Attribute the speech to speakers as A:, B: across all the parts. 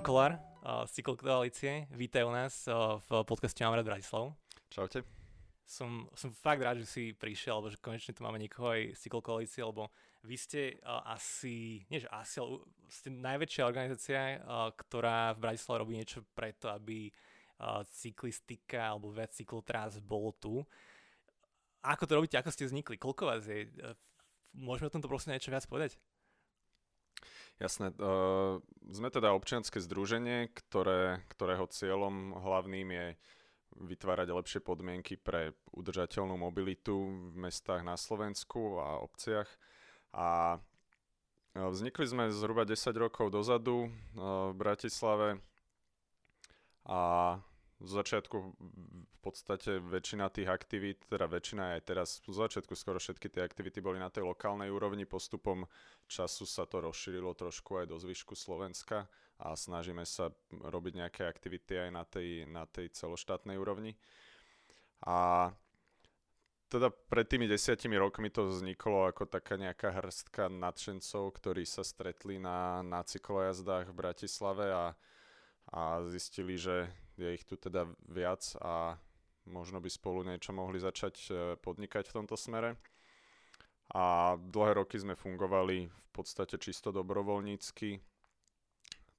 A: Dan Kolár uh, z Cyklkoalície. Vítaj u nás uh, v podcaste Mám rád Bratislavu.
B: Čaute.
A: Som, som fakt rád, že si prišiel, alebo že konečne tu máme niekoho aj z Cyklkoalície, lebo vy ste uh, asi, nie že asi, ale ste najväčšia organizácia, ktorá v Bratislave robí niečo preto, aby cyklistika alebo viac cyklotrás bolo tu. Ako to robíte, ako ste vznikli, koľko vás je? Môžeme o tomto prosím niečo viac povedať?
B: Jasné. Uh, sme teda občianske združenie, ktoré, ktorého cieľom hlavným je vytvárať lepšie podmienky pre udržateľnú mobilitu v mestách na Slovensku a obciach. A vznikli sme zhruba 10 rokov dozadu v Bratislave a z začiatku v podstate väčšina tých aktivít, teda väčšina aj teraz, z začiatku skoro všetky tie aktivity boli na tej lokálnej úrovni, postupom času sa to rozšírilo trošku aj do zvyšku Slovenska a snažíme sa robiť nejaké aktivity aj na tej, na tej celoštátnej úrovni. A teda pred tými desiatimi rokmi to vzniklo ako taká nejaká hrstka nadšencov, ktorí sa stretli na, na cyklojazdách v Bratislave a, a zistili, že je ich tu teda viac a možno by spolu niečo mohli začať e, podnikať v tomto smere. A dlhé roky sme fungovali v podstate čisto dobrovoľnícky.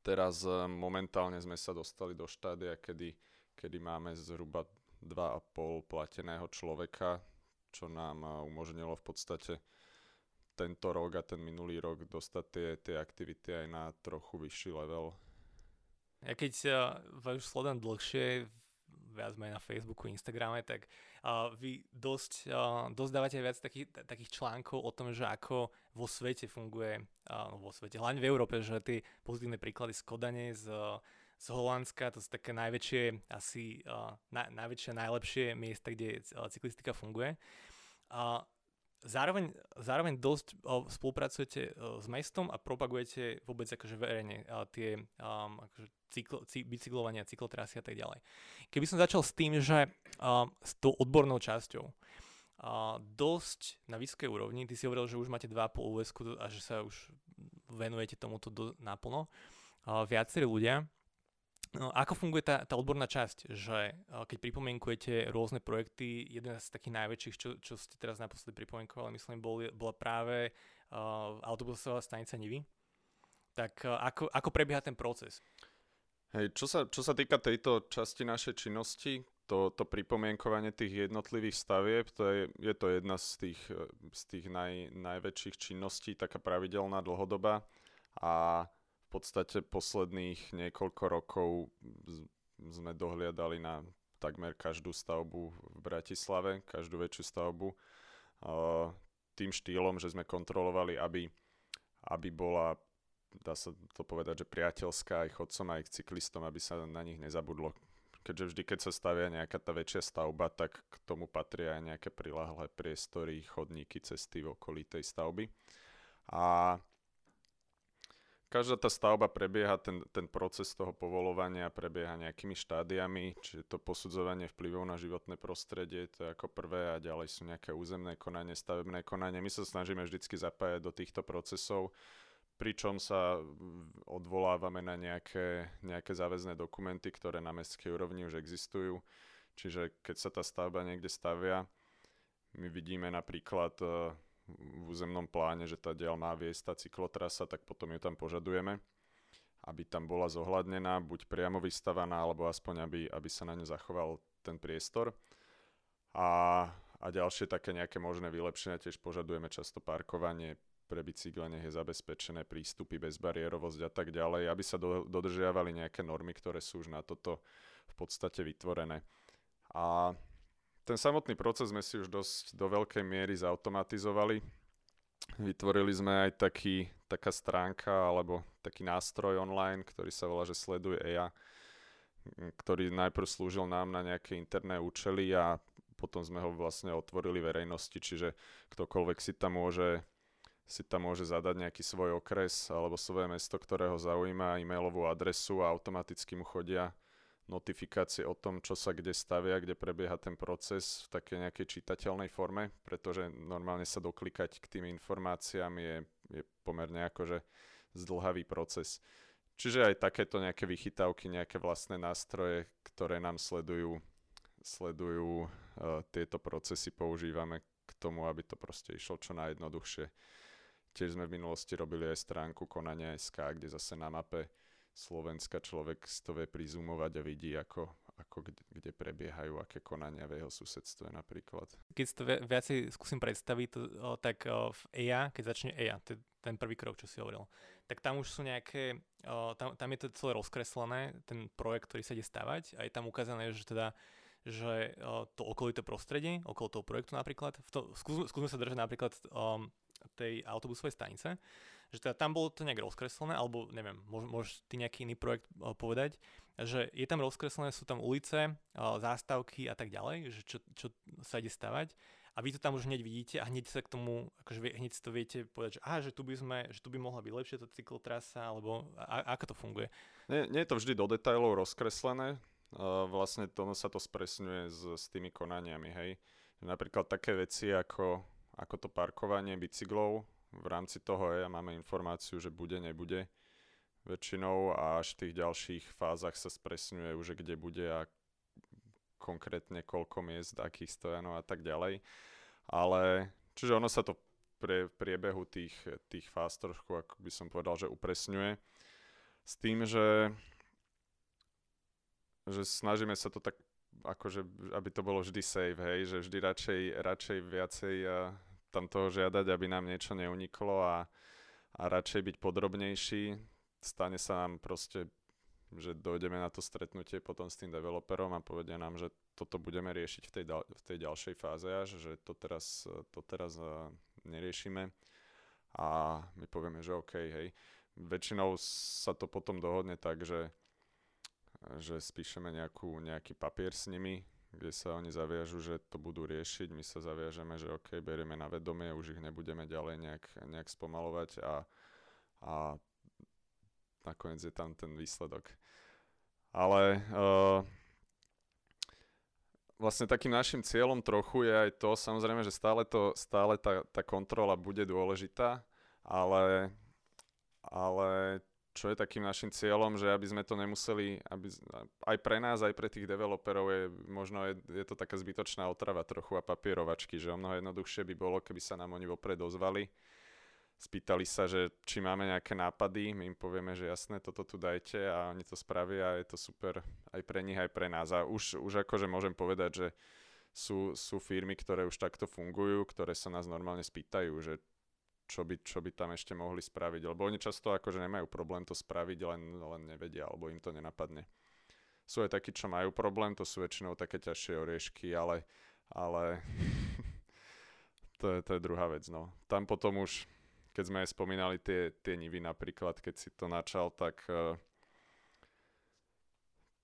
B: Teraz e, momentálne sme sa dostali do štádia, kedy, kedy máme zhruba 2,5 plateného človeka, čo nám e, umožnilo v podstate tento rok a ten minulý rok dostať tie, tie aktivity aj na trochu vyšší level.
A: Ja keď vás už sledujem dlhšie, viac menej na Facebooku, Instagrame, tak uh, vy dosť, uh, dosť dávate viac takých, takých článkov o tom, že ako vo svete funguje, uh, vo svete, hlavne v Európe, že tie pozitívne príklady z Kodane, z, z Holandska, to sú také najväčšie, asi uh, na, najväčšie, najlepšie miesta, kde cyklistika funguje. Uh, Zároveň, zároveň dosť spolupracujete s mestom a propagujete vôbec akože verejne tie um, akože cyklo, cy, bicyklovania, cyklotrasy a tak ďalej. Keby som začal s tým, že uh, s tou odbornou časťou, uh, dosť na vysokej úrovni, ty si hovoril, že už máte 2,5 USK a že sa už venujete tomuto do, naplno. Uh, viacerí ľudia ako funguje tá, tá odborná časť, že keď pripomienkujete rôzne projekty, jeden z takých najväčších, čo, čo ste teraz naposledy pripomienkovali, myslím, bol, bola práve uh, autobusová stanica Nivy. Tak uh, ako, ako prebieha ten proces?
B: Hej, čo sa, čo sa týka tejto časti našej činnosti, to, to pripomienkovanie tých jednotlivých stavieb, to je, je to jedna z tých, z tých naj, najväčších činností, taká pravidelná dlhodoba a podstate posledných niekoľko rokov sme dohliadali na takmer každú stavbu v Bratislave, každú väčšiu stavbu. Tým štýlom, že sme kontrolovali, aby, aby bola, dá sa to povedať, že priateľská aj chodcom, aj k cyklistom, aby sa na nich nezabudlo. Keďže vždy, keď sa stavia nejaká tá väčšia stavba, tak k tomu patria aj nejaké prilahlé priestory, chodníky, cesty v okolí tej stavby. A Každá tá stavba prebieha, ten, ten proces toho povolovania prebieha nejakými štádiami, čiže to posudzovanie vplyvov na životné prostredie, to je ako prvé a ďalej sú nejaké územné konanie, stavebné konanie. My sa snažíme vždycky zapájať do týchto procesov, pričom sa odvolávame na nejaké, nejaké záväzné dokumenty, ktoré na mestskej úrovni už existujú. Čiže keď sa tá stavba niekde stavia, my vidíme napríklad v územnom pláne, že tá diel má viesť tá cyklotrasa, tak potom ju tam požadujeme, aby tam bola zohľadnená, buď priamo vystavaná, alebo aspoň aby, aby sa na ňu zachoval ten priestor. A, a ďalšie také nejaké možné vylepšenia tiež požadujeme často parkovanie pre bicykle, nech je zabezpečené prístupy, bezbariérovosť a tak ďalej, aby sa do, dodržiavali nejaké normy, ktoré sú už na toto v podstate vytvorené. A ten samotný proces sme si už dosť do veľkej miery zautomatizovali. Vytvorili sme aj taký, taká stránka alebo taký nástroj online, ktorý sa volá, že sleduje EA, ktorý najprv slúžil nám na nejaké interné účely a potom sme ho vlastne otvorili verejnosti, čiže ktokoľvek si tam môže si tam môže zadať nejaký svoj okres alebo svoje mesto, ktorého zaujíma, e-mailovú adresu a automaticky mu chodia notifikácie o tom, čo sa kde stavia, kde prebieha ten proces v takej nejakej čitateľnej forme, pretože normálne sa doklikať k tým informáciám je, je pomerne akože zdlhavý proces. čiže aj takéto nejaké vychytávky, nejaké vlastné nástroje, ktoré nám sledujú, sledujú uh, tieto procesy, používame k tomu, aby to proste išlo čo najjednoduchšie. Tiež sme v minulosti robili aj stránku konania SK, kde zase na mape Slovenska človek si to vie prizumovať a vidí, ako, ako kde, kde prebiehajú, aké konania v jeho susedstve napríklad.
A: Keď si to viacej skúsim predstaviť, to, o, tak o, v EIA, keď začne EIA, to je ten prvý krok, čo si hovoril, tak tam už sú nejaké, o, tam, tam je to celé rozkreslené, ten projekt, ktorý sa ide stavať a je tam ukázané, že teda že o, to okolité prostredie, okolo toho projektu napríklad, v to, skúsme, skúsme sa držať napríklad o, tej autobusovej stanice, že teda tam bolo to nejak rozkreslené, alebo neviem, môž, môžeš ty nejaký iný projekt uh, povedať, že je tam rozkreslené, sú tam ulice, uh, zástavky a tak ďalej, že čo, čo sa ide stavať a vy to tam už hneď vidíte a hneď sa k tomu, akože hneď si to viete povedať, že, aha, že tu by sme, že tu by mohla byť lepšia tá cyklotrasa, alebo a, ako to funguje?
B: Nie, nie je to vždy do detailov rozkreslené, uh, vlastne to sa to spresňuje s, s tými konaniami, hej. Napríklad také veci ako, ako to parkovanie bicyklov v rámci toho ja máme informáciu, že bude, nebude väčšinou a až v tých ďalších fázach sa spresňuje už, kde bude a konkrétne koľko miest, akých stojanov a tak ďalej. Ale, čiže ono sa to pre priebehu tých, tých fáz trošku, ako by som povedal, že upresňuje. S tým, že, že snažíme sa to tak akože, aby to bolo vždy safe, hej, že vždy radšej, radšej viacej tam toho žiadať, aby nám niečo neuniklo a, a radšej byť podrobnejší. Stane sa nám proste, že dojdeme na to stretnutie potom s tým developerom a povedia nám, že toto budeme riešiť v tej, v tej ďalšej fáze až, že to teraz, to teraz uh, neriešime a my povieme, že OK, hej. Väčšinou sa to potom dohodne tak, že, že spíšeme nejakú, nejaký papier s nimi, kde sa oni zaviažu, že to budú riešiť, my sa zaviažeme, že OK, berieme na vedomie, už ich nebudeme ďalej nejak, nejak spomalovať a, a nakoniec je tam ten výsledok. Ale uh, vlastne takým našim cieľom trochu je aj to, samozrejme, že stále, to, stále tá, tá kontrola bude dôležitá, ale, ale čo je takým našim cieľom, že aby sme to nemuseli, aby, aj pre nás, aj pre tých developerov je možno je, je to taká zbytočná otrava trochu a papierovačky, že o mnoho jednoduchšie by bolo, keby sa nám oni vopred ozvali, spýtali sa, že či máme nejaké nápady, my im povieme, že jasné, toto tu dajte a oni to spravia a je to super aj pre nich, aj pre nás. A už, už akože môžem povedať, že sú, sú firmy, ktoré už takto fungujú, ktoré sa nás normálne spýtajú, že čo by, čo by tam ešte mohli spraviť, lebo oni často akože nemajú problém to spraviť, len, len nevedia, alebo im to nenapadne. Sú aj takí, čo majú problém, to sú väčšinou také ťažšie oriešky, ale, ale to, je, to je druhá vec. No. Tam potom už, keď sme aj spomínali tie, tie nivy napríklad, keď si to načal, tak uh,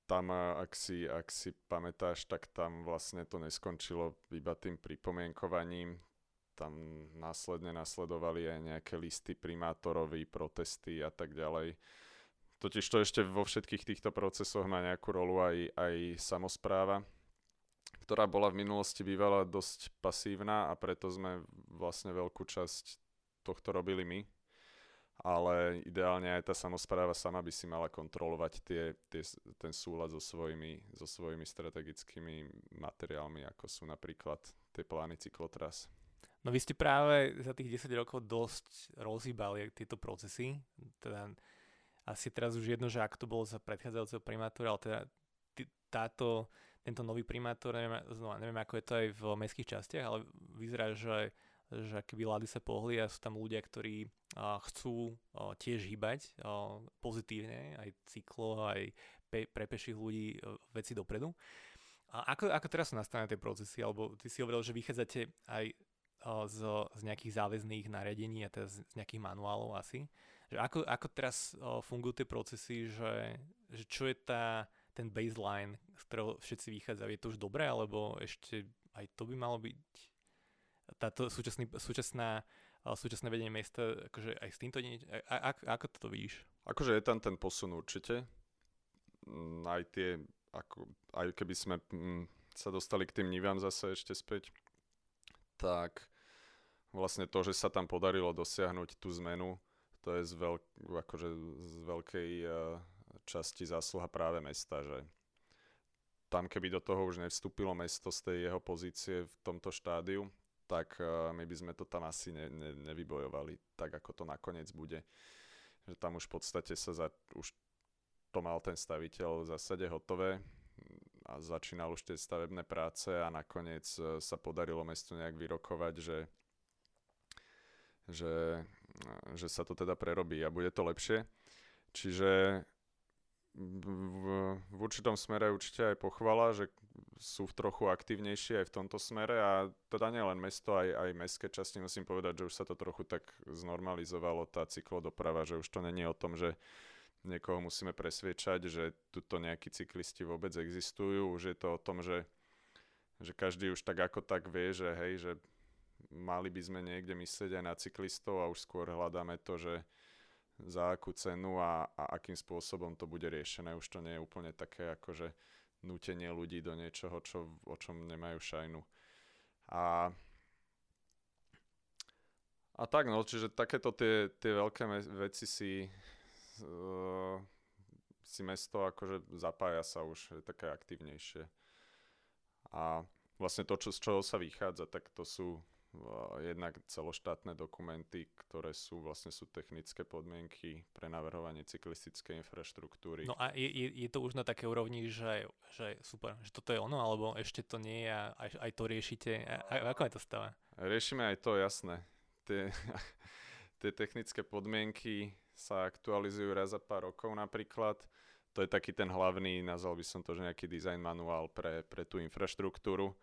B: tam, uh, ak si, ak si pamätáš, tak tam vlastne to neskončilo iba tým pripomienkovaním tam následne nasledovali aj nejaké listy primátorovi, protesty a tak ďalej. Totiž to ešte vo všetkých týchto procesoch má nejakú rolu aj, aj samozpráva, ktorá bola v minulosti bývala dosť pasívna a preto sme vlastne veľkú časť tohto robili my. Ale ideálne aj tá samozpráva sama by si mala kontrolovať tie, tie, ten súlad so svojimi, so svojimi strategickými materiálmi, ako sú napríklad tie plány cyklotras.
A: No vy ste práve za tých 10 rokov dosť rozhýbali tieto procesy. Teda asi teraz už jedno, že ak to bolo za predchádzajúceho primátora, ale teda táto, tento nový primátor, neviem, znova, neviem ako je to aj v mestských častiach, ale vyzerá, že, že keby vlády sa pohli a sú tam ľudia, ktorí uh, chcú uh, tiež hýbať uh, pozitívne, aj cyklo, aj pe- pre peších ľudí uh, veci dopredu. A ako, ako teraz sú nastavené tie procesy? Alebo ty si hovoril, že vychádzate aj z, z nejakých záväzných nariadení a teda z, nejakých manuálov asi. Že ako, ako teraz fungujú tie procesy, že, že čo je tá, ten baseline, z ktorého všetci vychádzajú, je to už dobré, alebo ešte aj to by malo byť táto súčasný, súčasná súčasné vedenie mesta, akože aj s týmto nie, a, a, ako to vidíš?
B: Akože je tam ten posun určite. Mm, aj tie, ako, aj keby sme mm, sa dostali k tým nivám zase ešte späť, tak vlastne to, že sa tam podarilo dosiahnuť tú zmenu, to je z, veľk, akože z veľkej uh, časti zásluha práve mesta, že tam keby do toho už nevstúpilo mesto z tej jeho pozície v tomto štádiu, tak uh, my by sme to tam asi ne, ne, nevybojovali tak, ako to nakoniec bude. Že tam už v podstate sa za, už to mal ten staviteľ v zásade hotové a začínal už tie stavebné práce a nakoniec uh, sa podarilo mestu nejak vyrokovať, že že, že sa to teda prerobí a bude to lepšie. Čiže v, v určitom smere určite aj pochvala, že sú v trochu aktívnejšie aj v tomto smere a teda nielen mesto, aj, aj mestské časti musím povedať, že už sa to trochu tak znormalizovalo, tá cyklodoprava, že už to není o tom, že niekoho musíme presviečať, že tuto nejakí cyklisti vôbec existujú, už je to o tom, že, že každý už tak ako tak vie, že hej, že mali by sme niekde myslieť aj na cyklistov a už skôr hľadáme to, že za akú cenu a, a akým spôsobom to bude riešené. Už to nie je úplne také ako, že nutenie ľudí do niečoho, čo, o čom nemajú šajnu. A, a tak no, čiže takéto tie, tie veľké veci si uh, si mesto akože zapája sa už, je také aktívnejšie. A vlastne to, čo, z čoho sa vychádza, tak to sú jednak celoštátne dokumenty, ktoré sú vlastne sú technické podmienky pre navrhovanie cyklistickej infraštruktúry.
A: No a je, je, je to už na také úrovni, že, že super, že toto je ono, alebo ešte to nie je a aj, aj to riešite. A, ako je to stave?
B: Riešime aj to, jasné. Tie, tie technické podmienky sa aktualizujú raz za pár rokov napríklad. To je taký ten hlavný, nazval by som to, že nejaký design manuál pre, pre tú infraštruktúru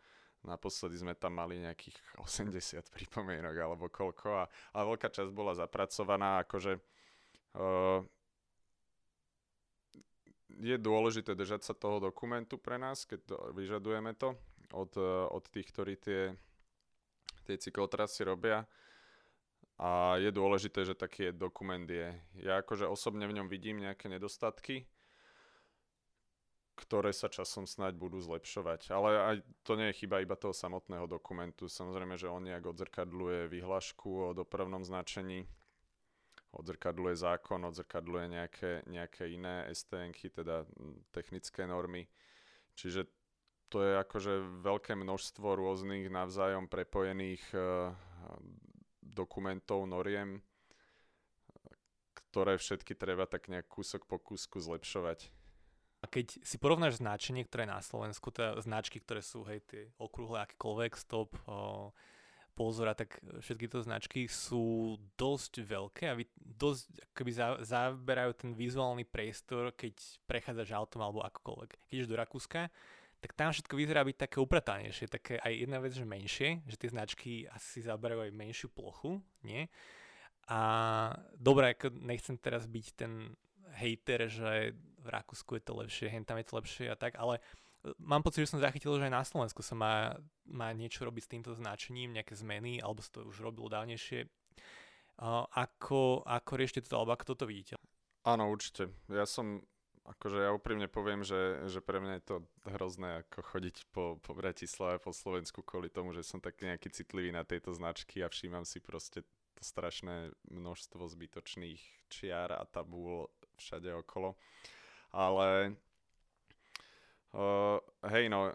B: Naposledy sme tam mali nejakých 80 pripomienok alebo koľko a, a veľká časť bola zapracovaná, akože uh, je dôležité držať sa toho dokumentu pre nás, keď to, vyžadujeme to od, uh, od tých, ktorí tie, tie cyklotrasy robia. A je dôležité, že taký dokument je. Ja akože osobne v ňom vidím nejaké nedostatky, ktoré sa časom snáď budú zlepšovať. Ale aj to nie je chyba iba toho samotného dokumentu. Samozrejme, že on nejak odzrkadluje vyhlášku o dopravnom značení, odzrkadluje zákon, odzrkadluje nejaké, nejaké iné STNky, teda technické normy. Čiže to je akože veľké množstvo rôznych navzájom prepojených uh, dokumentov, noriem, ktoré všetky treba tak nejak kúsok po kúsku zlepšovať.
A: A keď si porovnáš značenie, ktoré na Slovensku, teda značky, ktoré sú, hej, tie okrúhle, akékoľvek, stop, o, pozora, tak všetky tie značky sú dosť veľké a vy dosť akoby za, zaberajú ten vizuálny priestor, keď prechádzaš autom alebo akokoľvek. Keď ideš do Rakúska, tak tam všetko vyzerá byť také upratanejšie, také aj jedna vec, že menšie, že tie značky asi zaberajú aj menšiu plochu, nie? A dobre, ako nechcem teraz byť ten hejter, že v Rakúsku je to lepšie, hen tam je to lepšie a tak, ale e, mám pocit, že som zachytil, že aj na Slovensku sa má, má niečo robiť s týmto značením, nejaké zmeny, alebo sa to už robilo dávnejšie. Uh, ako, ako riešte to, alebo ako toto vidíte?
B: Áno, určite. Ja som, akože ja úprimne poviem, že, že pre mňa je to hrozné ako chodiť po, po Bratislave, po Slovensku kvôli tomu, že som tak nejaký citlivý na tejto značky a všímam si proste to strašné množstvo zbytočných čiar a tabúl všade okolo. Ale uh, hej no,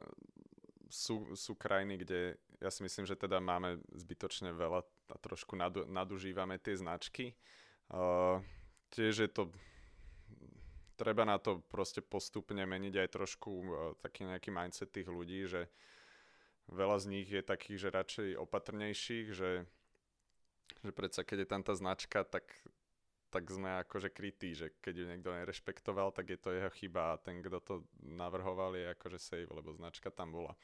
B: sú, sú krajiny, kde ja si myslím, že teda máme zbytočne veľa a trošku nadu, nadužívame tie značky. Uh, tiež je to treba na to proste postupne meniť aj trošku uh, taký nejaký mindset tých ľudí, že veľa z nich je takých, že radšej opatrnejších, že, že predsa keď je tam tá značka, tak tak sme akože krytí, že keď ju niekto nerešpektoval, tak je to jeho chyba a ten, kto to navrhoval, je akože save, lebo značka tam bola.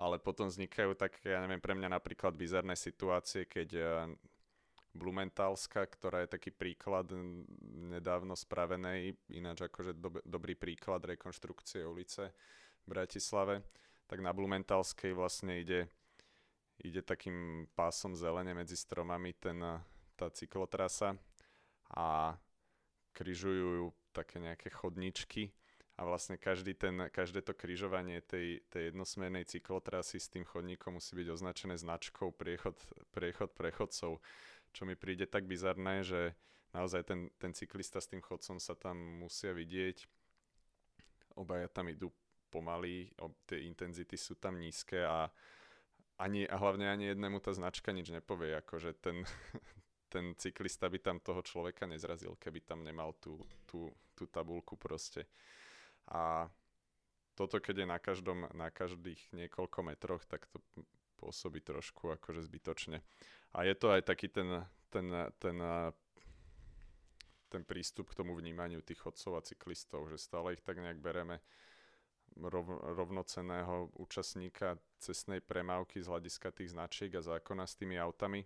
B: Ale potom vznikajú tak, ja neviem, pre mňa napríklad bizarné situácie, keď Blumentálska, ktorá je taký príklad nedávno spravenej, ináč akože do, dobrý príklad rekonštrukcie ulice v Bratislave, tak na Blumentálskej vlastne ide, ide takým pásom zelene medzi stromami ten, tá cyklotrasa a križujú také nejaké chodničky a vlastne každý ten, každé to križovanie tej, tej jednosmernej cyklotrasy s tým chodníkom musí byť označené značkou priechod, priechod prechodcov, čo mi príde tak bizarné, že naozaj ten, ten cyklista s tým chodcom sa tam musia vidieť. Obaja tam idú pomaly, tie intenzity sú tam nízke a ani, a hlavne ani jednému tá značka nič nepovie, akože ten, ten cyklista by tam toho človeka nezrazil, keby tam nemal tú, tú, tú tabulku proste. A toto, keď je na každom, na každých niekoľko metroch, tak to pôsobí trošku akože zbytočne. A je to aj taký ten, ten, ten, ten prístup k tomu vnímaniu tých chodcov a cyklistov, že stále ich tak nejak bereme rov, rovnoceného účastníka cestnej premávky z hľadiska tých značiek a zákona s tými autami,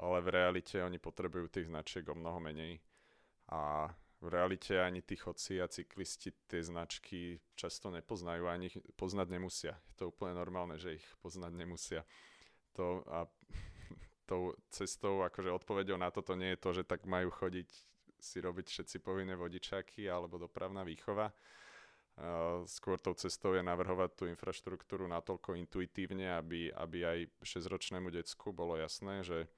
B: ale v realite oni potrebujú tých značiek o mnoho menej. A v realite ani tí chodci a cyklisti tie značky často nepoznajú, ani ich poznať nemusia. Je to úplne normálne, že ich poznať nemusia. To a tou cestou, akože odpovedou na toto nie je to, že tak majú chodiť si robiť všetci povinné vodičáky alebo dopravná výchova, skôr tou cestou je navrhovať tú infraštruktúru natoľko intuitívne, aby, aby aj 6-ročnému decku bolo jasné, že,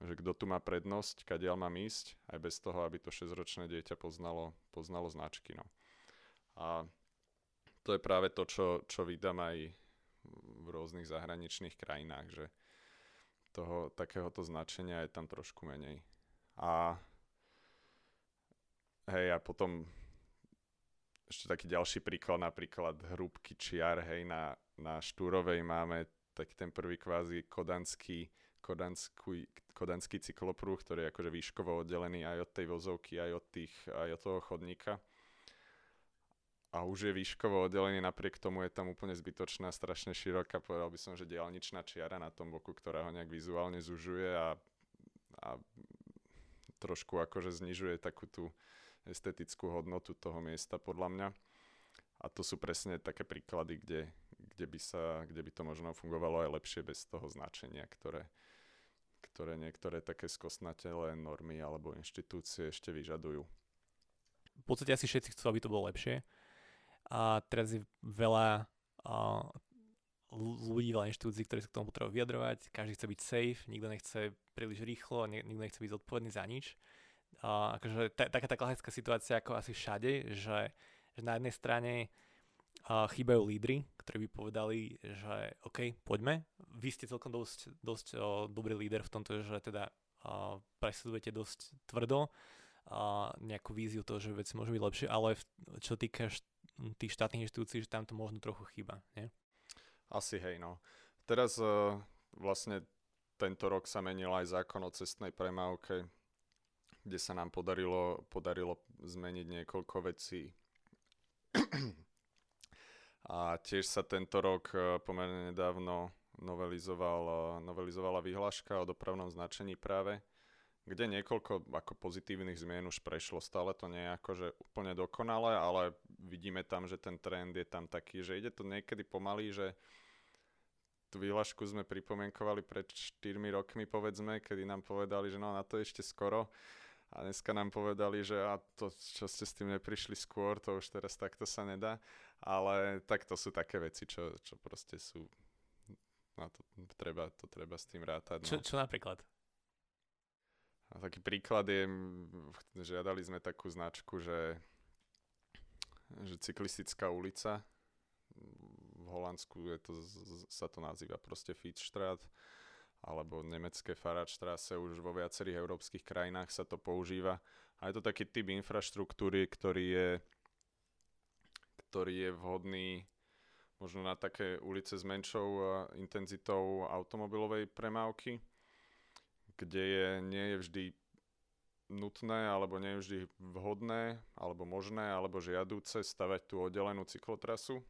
B: že kto tu má prednosť, kadiaľ mám ísť, aj bez toho, aby to 6-ročné dieťa poznalo, poznalo značky. No. A to je práve to, čo, čo vydám aj v rôznych zahraničných krajinách, že toho takéhoto značenia je tam trošku menej. A hej, a potom ešte taký ďalší príklad, napríklad hrúbky čiar, hej, na, na Štúrovej máme taký ten prvý kvázi kodanský, kodanský, kodanský cykloprúh, ktorý je akože výškovo oddelený aj od tej vozovky, aj od, tých, aj od toho chodníka. A už je výškovo oddelený, napriek tomu je tam úplne zbytočná, strašne široká, povedal by som, že diálničná čiara na tom boku, ktorá ho nejak vizuálne zužuje a, a trošku akože znižuje takú tú estetickú hodnotu toho miesta podľa mňa. A to sú presne také príklady, kde, kde, by, sa, kde by to možno fungovalo aj lepšie bez toho značenia, ktoré, ktoré niektoré také skosnatelé normy alebo inštitúcie ešte vyžadujú.
A: V podstate asi všetci chcú, aby to bolo lepšie. A teraz je veľa uh, ľudí, veľa inštitúcií, ktorí sa k tomu potrebujú vyjadrovať. Každý chce byť safe, nikto nechce príliš rýchlo, nikto nechce byť zodpovedný za nič uh, akože t- taká tá klasická situácia ako asi všade, že, že na jednej strane uh, chýbajú lídry, ktorí by povedali, že OK, poďme. Vy ste celkom dosť, dosť uh, dobrý líder v tomto, že teda uh, presledujete dosť tvrdo uh, nejakú víziu toho, že veci môžu byť lepšie, ale v, čo týka št- tých štátnych inštitúcií, že tam to možno trochu chýba, nie?
B: Asi hej, no. Teraz uh, vlastne tento rok sa menil aj zákon o cestnej premávke, kde sa nám podarilo, podarilo zmeniť niekoľko vecí. A tiež sa tento rok e, pomerne nedávno novelizoval, e, novelizovala vyhláška o dopravnom značení práve, kde niekoľko ako pozitívnych zmien už prešlo. Stále to nie je akože úplne dokonalé, ale vidíme tam, že ten trend je tam taký, že ide to niekedy pomaly, že tú vyhlášku sme pripomienkovali pred 4 rokmi, povedzme, kedy nám povedali, že no na to ešte skoro a dneska nám povedali, že a to, čo ste s tým neprišli skôr, to už teraz takto sa nedá, ale tak to sú také veci, čo, čo proste sú, na to treba, to treba s tým rátať.
A: No. Čo, čo napríklad?
B: A taký príklad je, žiadali sme takú značku, že, že cyklistická ulica, v Holandsku je to, sa to nazýva proste Fitzstraat, alebo nemecké Fahrradstrasse už vo viacerých európskych krajinách sa to používa. A je to taký typ infraštruktúry, ktorý je, ktorý je vhodný možno na také ulice s menšou eh, intenzitou automobilovej premávky, kde je, nie je vždy nutné alebo nie vždy vhodné alebo možné alebo žiadúce stavať tú oddelenú cyklotrasu.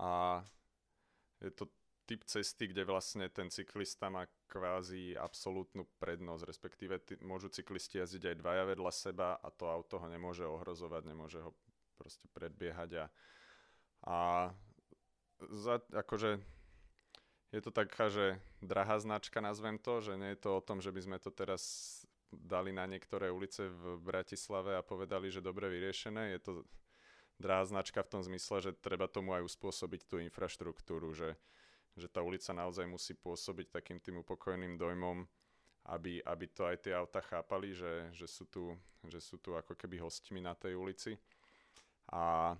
B: A je to typ cesty, kde vlastne ten cyklista má kvázi absolútnu prednosť, respektíve t- môžu cyklisti jazdiť aj dvaja vedľa seba a to auto ho nemôže ohrozovať, nemôže ho proste predbiehať a, a za, akože je to taká, že drahá značka, nazvem to, že nie je to o tom, že by sme to teraz dali na niektoré ulice v Bratislave a povedali, že dobre vyriešené. Je to drahá značka v tom zmysle, že treba tomu aj uspôsobiť tú infraštruktúru, že že tá ulica naozaj musí pôsobiť takým tým upokojným dojmom, aby, aby to aj tie auta chápali, že, že, sú tu, že sú tu ako keby hostmi na tej ulici. A,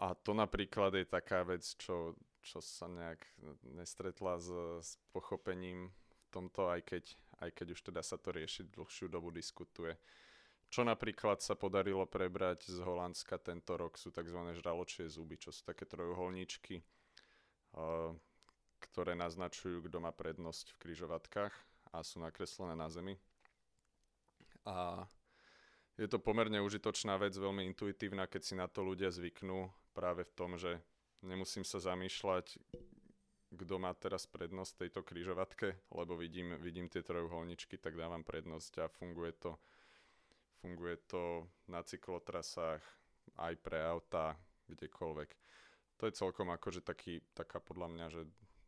B: a to napríklad je taká vec, čo, čo sa nejak nestretla s, s pochopením v tomto, aj keď, aj keď už teda sa to rieši dlhšiu dobu, diskutuje. Čo napríklad sa podarilo prebrať z Holandska tento rok sú tzv. žraločie zuby, čo sú také trojuholníčky, ktoré naznačujú, kto má prednosť v kryžovatkách a sú nakreslené na zemi. A je to pomerne užitočná vec, veľmi intuitívna, keď si na to ľudia zvyknú práve v tom, že nemusím sa zamýšľať, kto má teraz prednosť v tejto kryžovatke, lebo vidím, vidím tie trojuholničky, tak dávam prednosť a funguje to Funguje to na cyklotrasách, aj pre auta, kdekoľvek. To je celkom akože taký, taká podľa mňa, že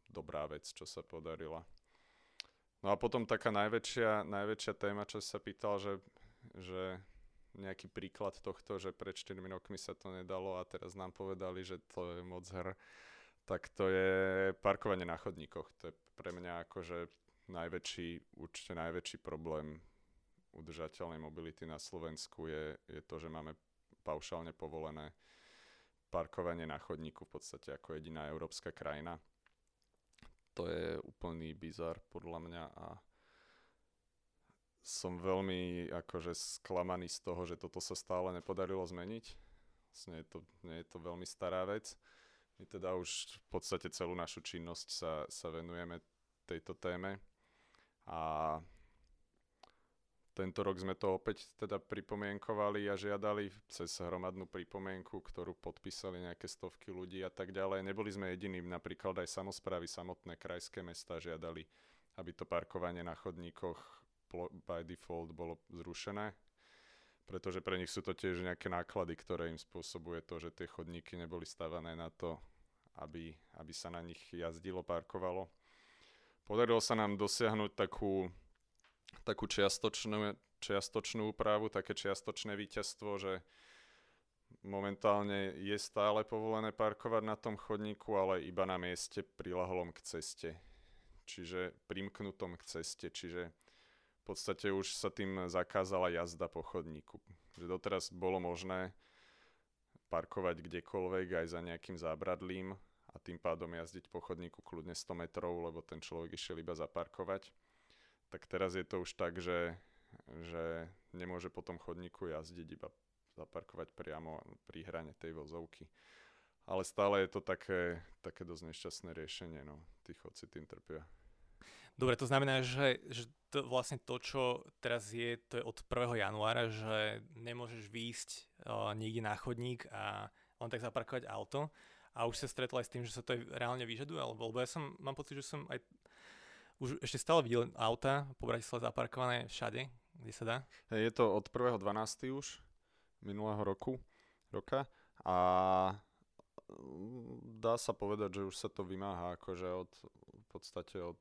B: dobrá vec, čo sa podarila. No a potom taká najväčšia, najväčšia téma, čo sa pýtal, že, že nejaký príklad tohto, že pred 4 rokmi sa to nedalo a teraz nám povedali, že to je moc her, tak to je parkovanie na chodníkoch. To je pre mňa akože najväčší, určite najväčší problém udržateľnej mobility na Slovensku je, je to, že máme paušálne povolené parkovanie na chodníku v podstate ako jediná európska krajina. To je úplný bizar podľa mňa a som veľmi akože sklamaný z toho, že toto sa stále nepodarilo zmeniť. Vlastne je to, nie je to veľmi stará vec. My teda už v podstate celú našu činnosť sa, sa venujeme tejto téme a tento rok sme to opäť teda pripomienkovali a žiadali cez hromadnú pripomienku, ktorú podpísali nejaké stovky ľudí a tak ďalej. Neboli sme jediní, napríklad aj samozprávy, samotné krajské mesta žiadali, aby to parkovanie na chodníkoch by default bolo zrušené, pretože pre nich sú to tiež nejaké náklady, ktoré im spôsobuje to, že tie chodníky neboli stavané na to, aby, aby sa na nich jazdilo, parkovalo. Podarilo sa nám dosiahnuť takú takú čiastočnú, čiastočnú úpravu, také čiastočné víťazstvo, že momentálne je stále povolené parkovať na tom chodníku, ale iba na mieste prilahlom k ceste. Čiže primknutom k ceste, čiže v podstate už sa tým zakázala jazda po chodníku. Že doteraz bolo možné parkovať kdekoľvek aj za nejakým zábradlím a tým pádom jazdiť po chodníku kľudne 100 metrov, lebo ten človek išiel iba zaparkovať tak teraz je to už tak, že, že nemôže po tom chodníku jazdiť, iba zaparkovať priamo pri hrane tej vozovky. Ale stále je to také, také dosť nešťastné riešenie, no. Tí chodci tým trpia.
A: Dobre, to znamená, že, že to vlastne to, čo teraz je, to je od 1. januára, že nemôžeš výjsť uh, niekde na chodník a len tak zaparkovať auto. A už sa stretla aj s tým, že sa to aj reálne vyžaduje, alebo lebo ja som, mám pocit, že som aj už ešte stále videl auta po Bratislave zaparkované všade, kde sa dá.
B: Je to od 1.12. už minulého roku, roka a mm, dá sa povedať, že už sa to vymáha akože od, v podstate od,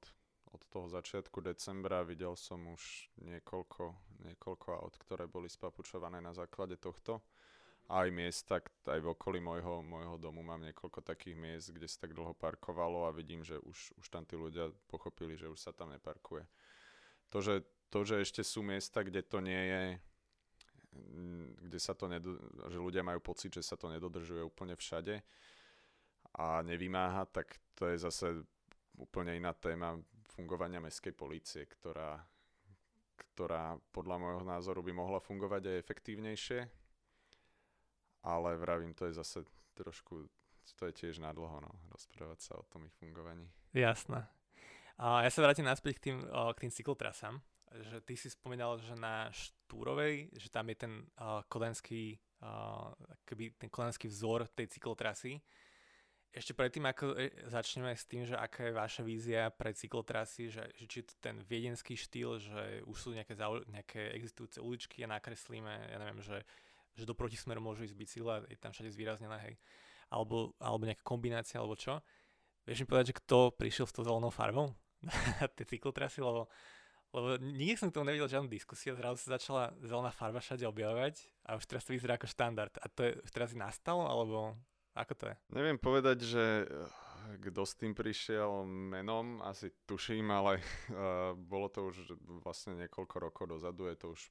B: od toho začiatku decembra videl som už niekoľko, niekoľko aut, ktoré boli spapučované na základe tohto aj miesta, aj v okolí môjho, môjho domu mám niekoľko takých miest, kde sa tak dlho parkovalo a vidím, že už, už tam tí ľudia pochopili, že už sa tam neparkuje. To, že, to, že ešte sú miesta, kde to nie je, kde sa to nedo, že ľudia majú pocit, že sa to nedodržuje úplne všade a nevymáha, tak to je zase úplne iná téma fungovania mestskej policie, ktorá, ktorá podľa môjho názoru by mohla fungovať aj efektívnejšie ale vravím, to je zase trošku, to je tiež nadlho, no, rozprávať sa o tom ich fungovaní.
A: Jasné. A ja sa vrátim naspäť k tým, k tým cyklotrasám. Že ty si spomínal, že na Štúrovej, že tam je ten uh, kodenský, uh, keby ten kodenský vzor tej cyklotrasy. Ešte predtým, ako e, začneme s tým, že aká je vaša vízia pre cyklotrasy, že, že či ten viedenský štýl, že už sú nejaké, nejaké existujúce uličky a nakreslíme, ja neviem, že že do protismeru môžu ísť bicykla, je tam všade zvýraznená, hej. Alebo, alebo nejaká kombinácia, alebo čo. Vieš mi povedať, že kto prišiel s tou zelenou farbou na tie cyklotrasy, lebo, lebo nikdy som k tomu nevidel žiadnu diskusiu, zrazu sa začala zelená farba všade objavovať a už teraz to vyzerá ako štandard. A to je, teraz nastalo, alebo ako to je?
B: Neviem povedať, že kto s tým prišiel menom, asi tuším, ale uh, bolo to už vlastne niekoľko rokov dozadu, je to už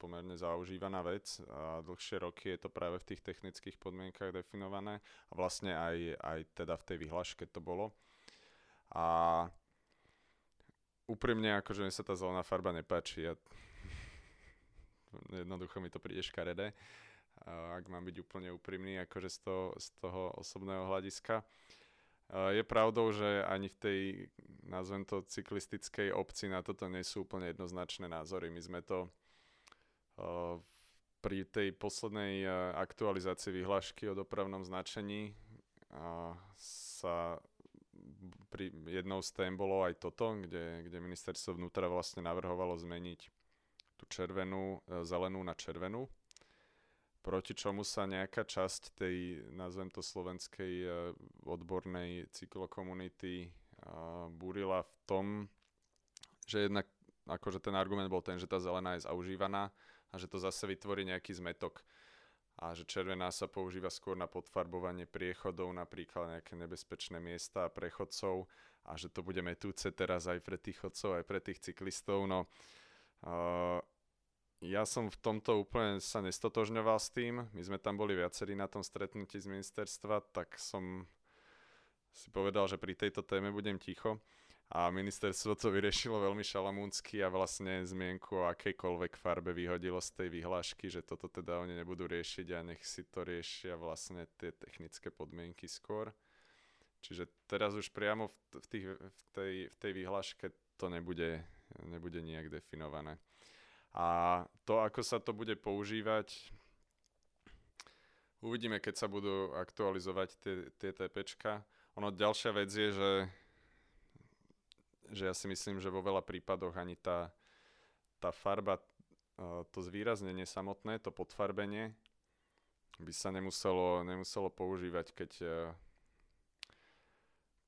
B: pomerne zaužívaná vec a dlhšie roky je to práve v tých technických podmienkach definované a vlastne aj, aj teda v tej vyhláške to bolo. A úprimne, akože mi sa tá zelená farba nepáči. Ja... Jednoducho mi to príde škaredé, ak mám byť úplne úprimný, akože z toho, z toho osobného hľadiska. Je pravdou, že ani v tej, nazvem to, cyklistickej obci na toto nie sú úplne jednoznačné názory. My sme to pri tej poslednej aktualizácii vyhlášky o dopravnom značení sa pri jednou z tém bolo aj toto, kde, kde ministerstvo vnútra vlastne navrhovalo zmeniť tú červenú, e, zelenú na červenú, proti čomu sa nejaká časť tej, nazvem to slovenskej e, odbornej cyklokomunity búrila v tom, že jednak akože ten argument bol ten, že tá zelená je zaužívaná a že to zase vytvorí nejaký zmetok a že červená sa používa skôr na podfarbovanie priechodov, napríklad nejaké nebezpečné miesta a prechodcov a že to bude metúce teraz aj pre tých chodcov, aj pre tých cyklistov. No, uh, ja som v tomto úplne sa nestotožňoval s tým. My sme tam boli viacerí na tom stretnutí z ministerstva, tak som si povedal, že pri tejto téme budem ticho a ministerstvo to vyriešilo veľmi šalamúnsky a vlastne zmienku o akejkoľvek farbe vyhodilo z tej vyhlášky, že toto teda oni nebudú riešiť a nech si to riešia vlastne tie technické podmienky skôr. Čiže teraz už priamo v, v, tých, v, tej, v tej vyhláške to nebude, nebude nejak definované. A to, ako sa to bude používať, uvidíme, keď sa budú aktualizovať tie, tie TPčka. Ono ďalšia vec je, že že ja si myslím, že vo veľa prípadoch ani tá, tá farba, to zvýraznenie samotné, to podfarbenie by sa nemuselo, nemuselo používať, keď, e,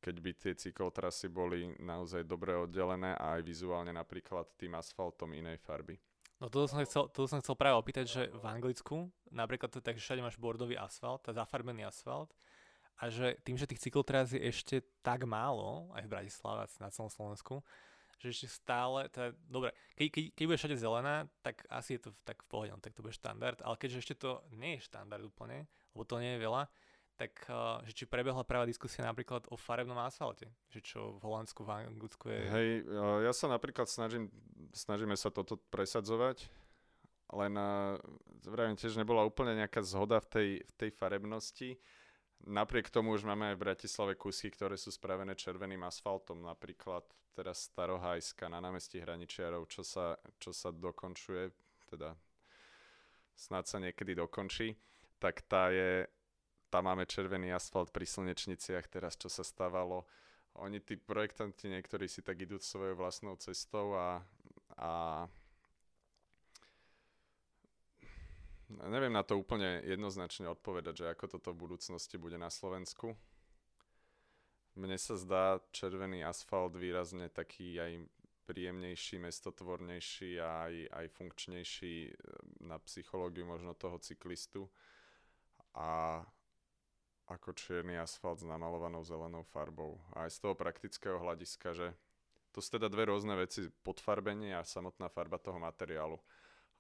B: keď by tie cyklotrasy boli naozaj dobre oddelené a aj vizuálne napríklad tým asfaltom inej farby.
A: No to som chcel, to som chcel práve opýtať, že v Anglicku napríklad tak, že všade máš bordový asfalt, zafarbený asfalt a že tým, že tých cyklotras je ešte tak málo, aj v Bratislave, na celom Slovensku, že ešte stále, teda, dobre, keď, keď, keď bude všade zelená, tak asi je to tak v pohode, no, tak to bude štandard, ale keďže ešte to nie je štandard úplne, lebo to nie je veľa, tak uh, že či prebehla práva diskusia napríklad o farebnom asfalte, že čo v Holandsku, v Anglicku je...
B: Hej, uh, ja sa napríklad snažím, snažíme sa toto presadzovať, len uh, vravím tiež nebola úplne nejaká zhoda v tej, v tej farebnosti, Napriek tomu už máme aj v Bratislave kusy, ktoré sú spravené červeným asfaltom, napríklad teraz Starohajska na námestí Hraničiarov, čo sa, čo sa dokončuje, teda snad sa niekedy dokončí, tak tá je, tam máme červený asfalt pri slnečniciach teraz, čo sa stávalo. Oni, tí projektanti, niektorí si tak idú svojou vlastnou cestou a, a neviem na to úplne jednoznačne odpovedať, že ako toto v budúcnosti bude na Slovensku. Mne sa zdá červený asfalt výrazne taký aj príjemnejší, mestotvornejší a aj, aj funkčnejší e, na psychológiu možno toho cyklistu. A ako čierny asfalt s namalovanou zelenou farbou. A aj z toho praktického hľadiska, že to sú teda dve rôzne veci, podfarbenie a samotná farba toho materiálu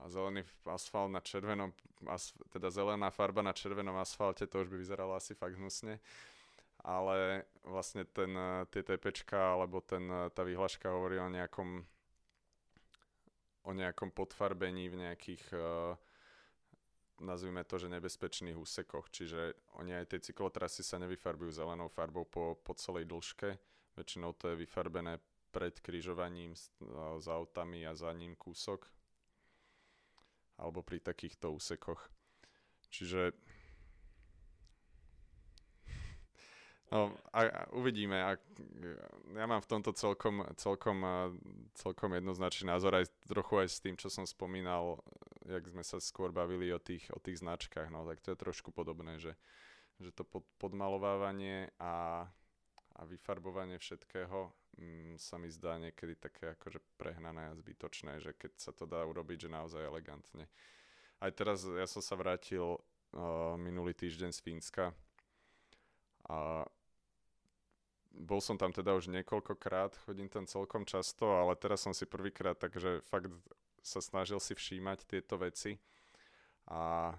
B: a zelený asfalt na červenom, as, teda zelená farba na červenom asfalte, to už by vyzeralo asi fakt hnusne. Ale vlastne ten, tie TPčka alebo ten, tá vyhláška hovorí o nejakom o nejakom podfarbení v nejakých uh, nazvime to, že nebezpečných úsekoch. Čiže oni aj tie cyklotrasy sa nevyfarbujú zelenou farbou po, po celej dĺžke. Väčšinou to je vyfarbené pred križovaním s, s autami a za ním kúsok alebo pri takýchto úsekoch. Čiže No, a, a uvidíme. A, ja mám v tomto celkom, celkom, celkom jednoznačný názor aj trochu aj s tým, čo som spomínal, jak sme sa skôr bavili o tých, o tých značkách. No, tak to je trošku podobné, že, že to pod, podmalovávanie a, a vyfarbovanie všetkého mm, sa mi zdá niekedy také akože prehnané a zbytočné, že keď sa to dá urobiť, že naozaj elegantne. Aj teraz ja som sa vrátil uh, minulý týždeň z Fínska a bol som tam teda už niekoľkokrát, chodím tam celkom často, ale teraz som si prvýkrát, takže fakt sa snažil si všímať tieto veci a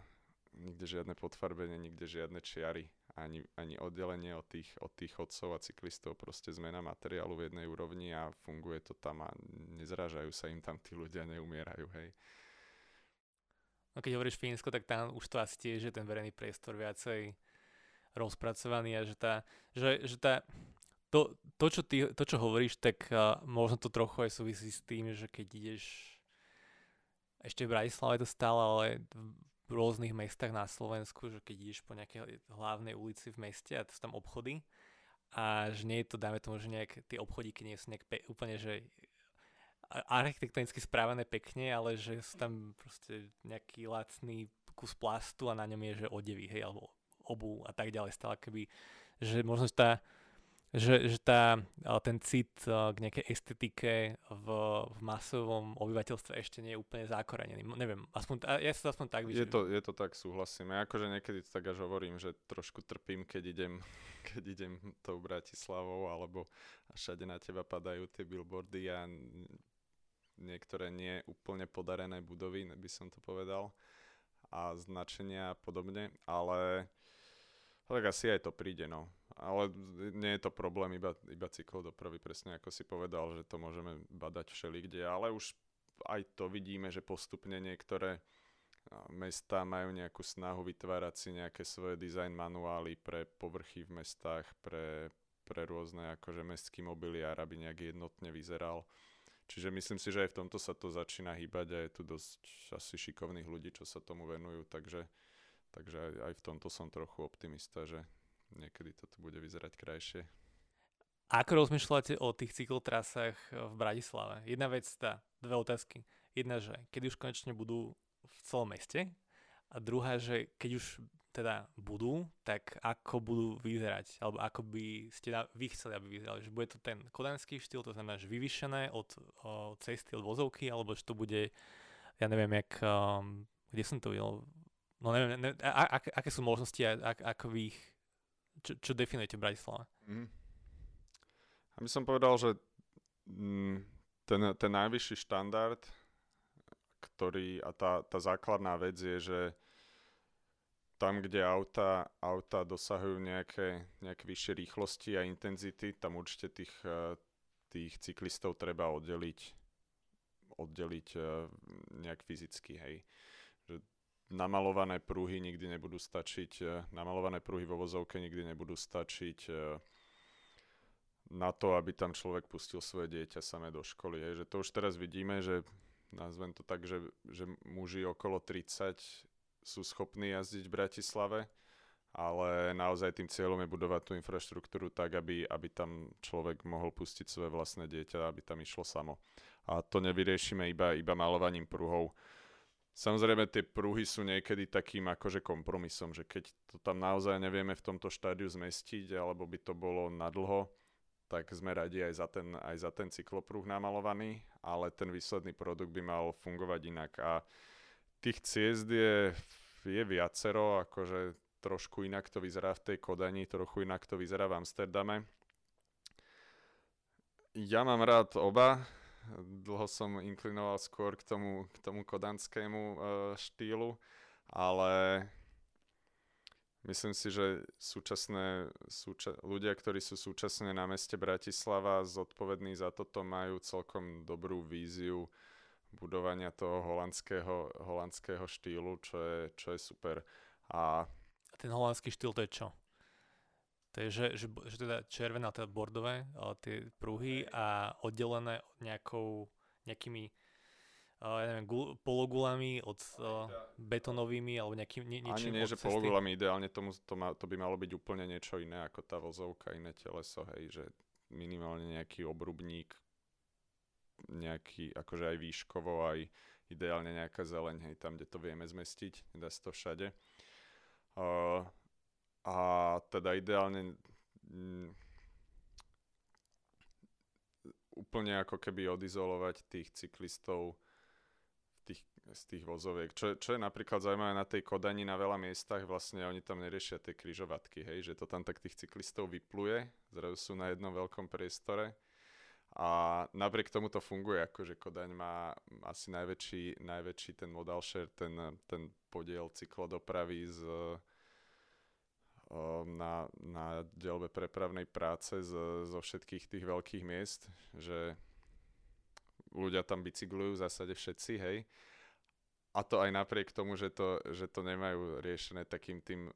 B: nikde žiadne podfarbenie, nikde žiadne čiary, ani, ani oddelenie od tých, od tých chodcov a cyklistov, proste zmena materiálu v jednej úrovni a funguje to tam a nezrážajú sa im tam tí ľudia, neumierajú, hej.
A: No keď hovoríš Fínsko, tak tam už to asi tiež je ten verejný priestor viacej rozpracovaný a že tá, že, že tá to, to, čo ty, to, čo hovoríš, tak uh, možno to trochu aj súvisí s tým, že keď ideš ešte v Bratislave to stále, ale rôznych mestách na Slovensku, že keď ideš po nejakej hlavnej ulici v meste a to sú tam obchody a že nie je to, dáme tomu, že nejak tie obchodíky nie sú nejak pe- úplne, že architektonicky správané pekne, ale že sú tam proste nejaký lacný kus plastu a na ňom je, že odevy, hej, alebo obu a tak ďalej, stále keby, že možno tá, že, že tá, ten cit k nejakej estetike v, v masovom obyvateľstve ešte nie je úplne zakorenený. Neviem, aspoň, ja sa aspoň tak
B: vidím. Je to, je to tak, súhlasím. Ja akože niekedy to tak až hovorím, že trošku trpím, keď idem, keď idem tou Bratislavou, alebo všade na teba padajú tie billboardy a niektoré nie úplne podarené budovy, by som to povedal, a značenia a podobne, ale tak asi aj to príde, no ale nie je to problém iba, iba cyklodopravy, presne ako si povedal, že to môžeme badať všelikde, ale už aj to vidíme, že postupne niektoré mesta majú nejakú snahu vytvárať si nejaké svoje design manuály pre povrchy v mestách, pre, pre rôzne akože mestský mobiliár, aby nejak jednotne vyzeral. Čiže myslím si, že aj v tomto sa to začína hýbať a je tu dosť asi šikovných ľudí, čo sa tomu venujú, takže, takže aj, aj v tomto som trochu optimista, že niekedy to tu bude vyzerať krajšie.
A: Ako rozmýšľate o tých cyklotrasách v Bratislave? Jedna vec, tá, dve otázky. Jedna, že keď už konečne budú v celom meste a druhá, že keď už teda budú, tak ako budú vyzerať, alebo ako by ste na, vy chceli, aby vyzerali. Že bude to ten kodanský štýl, to znamená, že vyvyšené od, od cesty, od vozovky, alebo že to bude, ja neviem, jak, um, kde som to videl, no neviem, neviem a, a, aké sú možnosti a, a, ako vy ich čo, čo definujete Bratislava? Mm.
B: A by som povedal, že mm, ten, ten najvyšší štandard, ktorý, a tá, tá základná vec je, že tam, kde auta, auta dosahujú nejaké, nejaké vyššie rýchlosti a intenzity, tam určite tých, eh, tých cyklistov treba oddeliť, oddeliť eh, nejak fyzicky, hej namalované pruhy nikdy nebudú stačiť, e, namalované pruhy vo vozovke nikdy nebudú stačiť e, na to, aby tam človek pustil svoje dieťa samé do školy. Hej. Že to už teraz vidíme, že nazvem to tak, že, že muži okolo 30 sú schopní jazdiť v Bratislave, ale naozaj tým cieľom je budovať tú infraštruktúru tak, aby, aby tam človek mohol pustiť svoje vlastné dieťa, aby tam išlo samo. A to nevyriešime iba, iba malovaním pruhov. Samozrejme, tie pruhy sú niekedy takým akože kompromisom, že keď to tam naozaj nevieme v tomto štádiu zmestiť, alebo by to bolo na dlho, tak sme radi aj za ten, aj za ten cyklopruh namalovaný, ale ten výsledný produkt by mal fungovať inak. A tých ciest je, je viacero, akože trošku inak to vyzerá v tej Kodani, trochu inak to vyzerá v Amsterdame. Ja mám rád oba, dlho som inklinoval skôr k tomu, k tomu kodanskému uh, štýlu, ale myslím si, že súčasné, súča- ľudia, ktorí sú súčasne na meste Bratislava zodpovední za toto, majú celkom dobrú víziu budovania toho holandského, holandského štýlu, čo je, čo je super. A
A: ten holandský štýl to je čo? To je, že, že, že teda červené, teda bordové, tie pruhy a oddelené nejakou, nejakými ja neviem, gul, pologulami od uh, betonovými alebo nejakým nie, niečím
B: Ani nie, že cesty. pologulami, ideálne tomu, to, má, to by malo byť úplne niečo iné ako tá vozovka, iné teleso, hej, že minimálne nejaký obrubník, nejaký, akože aj výškovo, aj ideálne nejaká zeleň, hej, tam, kde to vieme zmestiť, dá sa to všade. Uh, a teda ideálne mm, úplne ako keby odizolovať tých cyklistov tých z tých vozoviek. Čo, čo je napríklad zaujímavé na tej Kodani na veľa miestach, vlastne oni tam neriešia tie kryžovatky, hej, že to tam tak tých cyklistov vypluje, zrazu sú na jednom veľkom priestore a napriek tomu to funguje, akože Kodaň má asi najväčší, najväčší ten modal share, ten, ten podiel cyklodopravy z, na, na dielbe prepravnej práce z, zo všetkých tých veľkých miest, že ľudia tam bicyklujú v zásade všetci, hej. A to aj napriek tomu, že to, že to nemajú riešené takým tým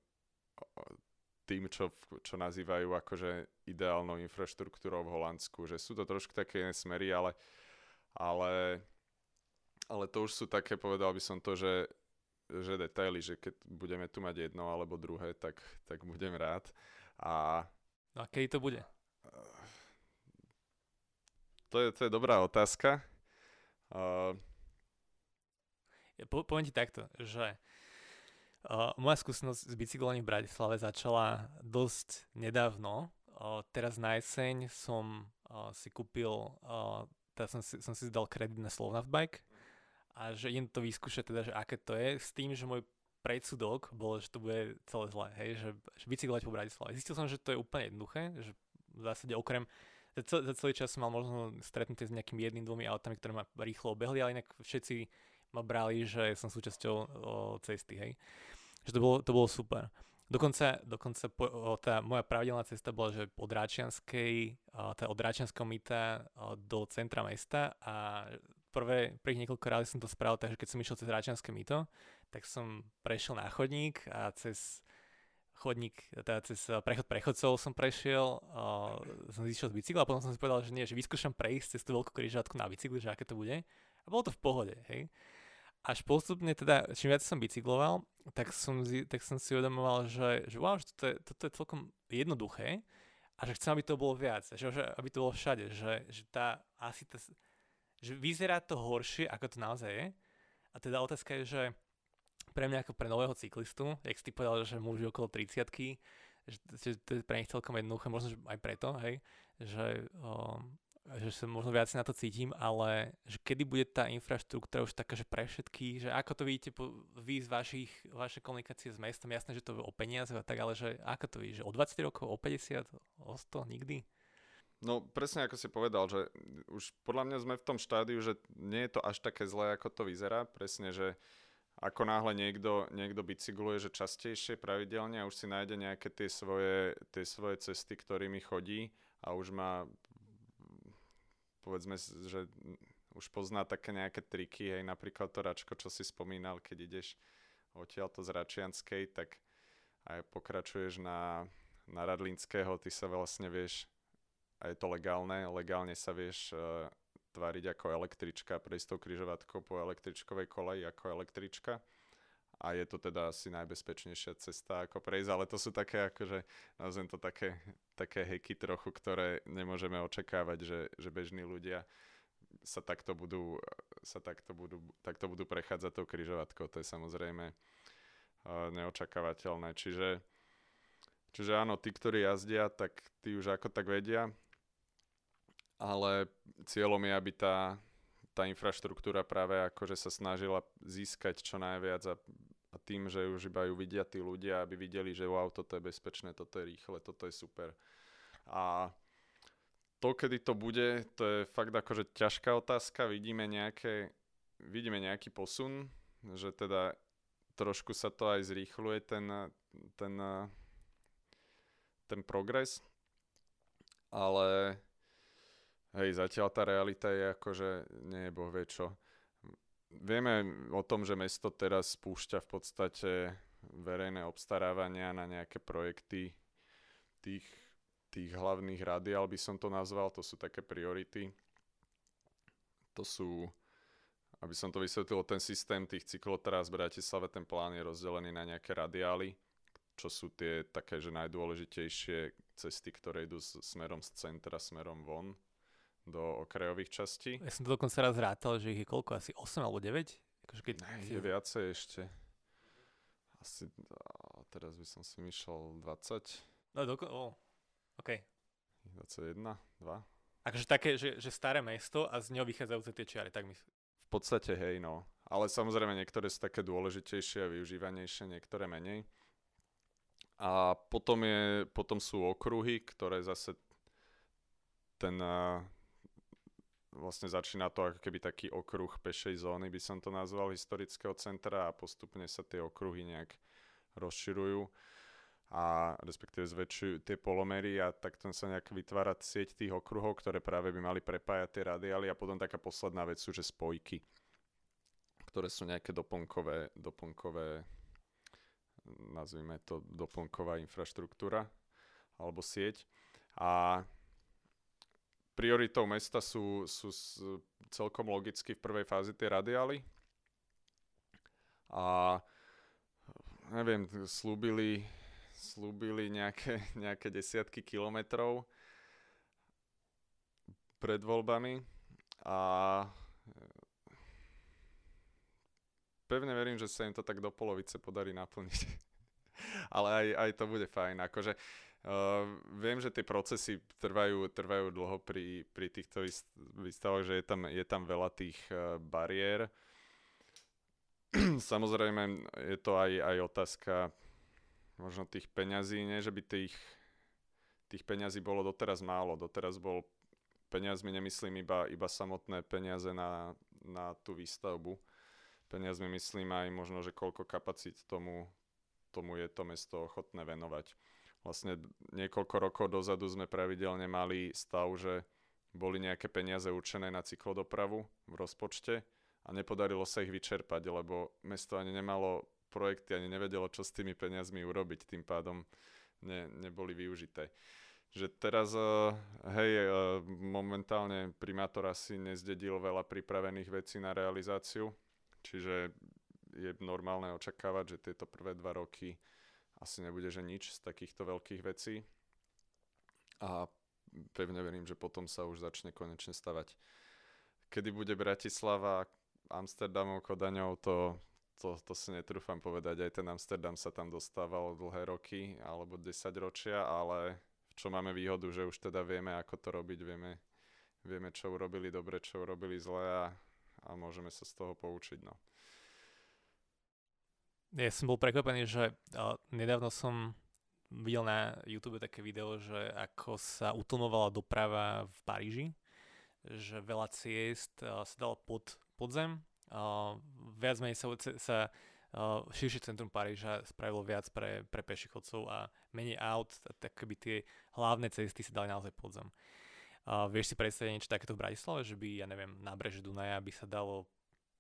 B: tým, čo, čo nazývajú akože ideálnou infraštruktúrou v Holandsku, že sú to trošku také smery, ale, ale, ale to už sú také, povedal by som to, že, že detaily, že keď budeme tu mať jedno alebo druhé, tak, tak budem rád. A,
A: no a kedy to bude?
B: To je, to je dobrá otázka. Uh,
A: ja po, poviem ti takto, že Uh, moja skúsenosť s bicyklovaním v Bratislave začala dosť nedávno. Uh, teraz na jeseň som uh, si kúpil, uh, teraz som si, som si zdal kredit na Slovnaft Bike a že idem to vyskúšať teda, že aké to je, s tým, že môj predsudok bol, že to bude celé zlé, hej, že, že bicyklovať po Bratislave. Zistil som, že to je úplne jednoduché, že v zásade okrem za, za celý čas som mal možno stretnutie s nejakými jedným, dvomi autami, ktoré ma rýchlo obehli, ale inak všetci ma brali, že som súčasťou o, cesty, hej. Že to bolo, to bolo super. Dokonca, dokonca po, o, tá moja pravidelná cesta bola, že od Ráčianskej, tá od Ráčianského mýta do centra mesta a prvé, prvých niekoľko rád som to spravil, takže keď som išiel cez Ráčianské mýto, tak som prešiel na chodník a cez chodník, teda cez prechod prechodcov som prešiel, uh, som zišiel z bicykla a potom som si povedal, že nie, že vyskúšam prejsť cez tú veľkú križovatku na bicykli, že aké to bude. A bolo to v pohode, hej až postupne teda, čím viac som bicykloval, tak som, tak som si uvedomoval, že, že wow, že toto je, toto je celkom jednoduché a že chcem, aby to bolo viac, že, že aby to bolo všade, že, že tá, asi tá, že vyzerá to horšie, ako to naozaj je. A teda otázka je, že pre mňa ako pre nového cyklistu, jak si ty povedal, že muži okolo 30 že, že to je pre nich celkom jednoduché, možno že aj preto, hej, že um, že sa možno viac na to cítim, ale že kedy bude tá infraštruktúra už taká, že pre všetky, že ako to vidíte po, vy z vašich, vašej komunikácie s mestom, jasné, že to je o peniaze a tak, ale že ako to vidíš, že o 20 rokov, o 50, o 100, nikdy?
B: No presne ako si povedal, že už podľa mňa sme v tom štádiu, že nie je to až také zlé, ako to vyzerá. Presne, že ako náhle niekto, niekto bicykluje, že častejšie, pravidelne a už si nájde nejaké tie svoje, tie svoje cesty, ktorými chodí a už má povedzme, že už pozná také nejaké triky, aj napríklad to račko, čo si spomínal, keď ideš odtiaľto z Račianskej, tak aj pokračuješ na, na Radlinského, ty sa vlastne vieš, a je to legálne, legálne sa vieš uh, tváriť ako električka, prejsť tou križovatkou po električkovej koleji ako električka a je to teda asi najbezpečnejšia cesta ako prejsť, ale to sú také akože, nazvem to také, také heky trochu, ktoré nemôžeme očakávať, že, že bežní ľudia sa takto budú, sa takto budú, takto budú prechádzať tou križovatkou, to je samozrejme uh, neočakávateľné. Čiže, čiže áno, tí, ktorí jazdia, tak tí už ako tak vedia, ale cieľom je, aby tá, tá infraštruktúra práve akože sa snažila získať čo najviac a, a tým, že už iba ju vidia tí ľudia, aby videli, že wow, toto je bezpečné, toto je rýchle, toto je super. A to, kedy to bude, to je fakt akože ťažká otázka. Vidíme, nejaké, vidíme nejaký posun, že teda trošku sa to aj zrýchluje ten, ten, ten progres, ale Hej, zatiaľ tá realita je ako, že nie je boh vie čo. Vieme o tom, že mesto teraz spúšťa v podstate verejné obstarávania na nejaké projekty tých, tých hlavných radiál, by som to nazval, to sú také priority. To sú, aby som to vysvetlil, ten systém tých cyklotrás v Bratislave, ten plán je rozdelený na nejaké radiály, čo sú tie také, že najdôležitejšie cesty, ktoré idú smerom z centra, smerom von do okrajových častí.
A: Ja som to dokonca raz rátal, že ich je koľko, asi 8 alebo 9?
B: Akože keď... Ne, je viacej ešte. Asi, teraz by som si myšľal 20.
A: No doko- oh. OK.
B: 21, 2.
A: Akože také, že, že staré mesto a z neho vychádzajúce tie čiary, tak myslím.
B: V podstate hej, no. ale samozrejme niektoré sú také dôležitejšie a využívanejšie, niektoré menej. A potom, je, potom sú okruhy, ktoré zase ten vlastne začína to ako keby taký okruh pešej zóny, by som to nazval, historického centra a postupne sa tie okruhy nejak rozširujú a respektíve zväčšujú tie polomery a tak tam sa nejak vytvára sieť tých okruhov, ktoré práve by mali prepájať tie radiály a potom taká posledná vec sú, že spojky, ktoré sú nejaké doplnkové, doplnkové nazvime to doplnková infraštruktúra alebo sieť. A prioritou mesta sú, sú celkom logicky v prvej fázi tie radiály. A neviem, slúbili, slúbili nejaké, nejaké desiatky kilometrov pred voľbami a pevne verím, že sa im to tak do polovice podarí naplniť. Ale aj, aj to bude fajn. Akože Uh, viem, že tie procesy trvajú, trvajú dlho pri, pri týchto výstavách, že je tam, je tam veľa tých uh, bariér. Samozrejme, je to aj, aj otázka možno tých peňazí, nie že by tých, tých peňazí bolo doteraz málo. Doteraz bol peniazmi, nemyslím iba, iba samotné peniaze na, na tú výstavbu. Peniazmi myslím aj možno, že koľko kapacít tomu, tomu je to mesto ochotné venovať vlastne niekoľko rokov dozadu sme pravidelne mali stav, že boli nejaké peniaze určené na cyklodopravu v rozpočte a nepodarilo sa ich vyčerpať, lebo mesto ani nemalo projekty, ani nevedelo, čo s tými peniazmi urobiť, tým pádom ne, neboli využité. Že teraz, uh, hej, uh, momentálne primátor asi nezdedil veľa pripravených vecí na realizáciu, čiže je normálne očakávať, že tieto prvé dva roky asi nebude, že nič z takýchto veľkých vecí. A pevne verím, že potom sa už začne konečne stavať. Kedy bude Bratislava Amsterdamov, Kodaňov, to, to, to si netrúfam povedať. Aj ten Amsterdam sa tam dostával dlhé roky alebo 10 ročia, ale čo máme výhodu, že už teda vieme, ako to robiť, vieme, vieme čo urobili dobre, čo urobili zle a, a môžeme sa z toho poučiť. No.
A: Ja som bol prekvapený, že nedávno som videl na YouTube také video, že ako sa utlmovala doprava v Paríži, že veľa ciest sa dalo pod, pod zem, viac menej sa, sa širšie centrum Paríža spravilo viac pre, pre pešichodcov a menej aut, tak by tie hlavné cesty sa dali naozaj pod zem. Uh, vieš si predstaviť niečo takéto v Bratislave, že by, ja neviem, nábreže Dunaja by sa dalo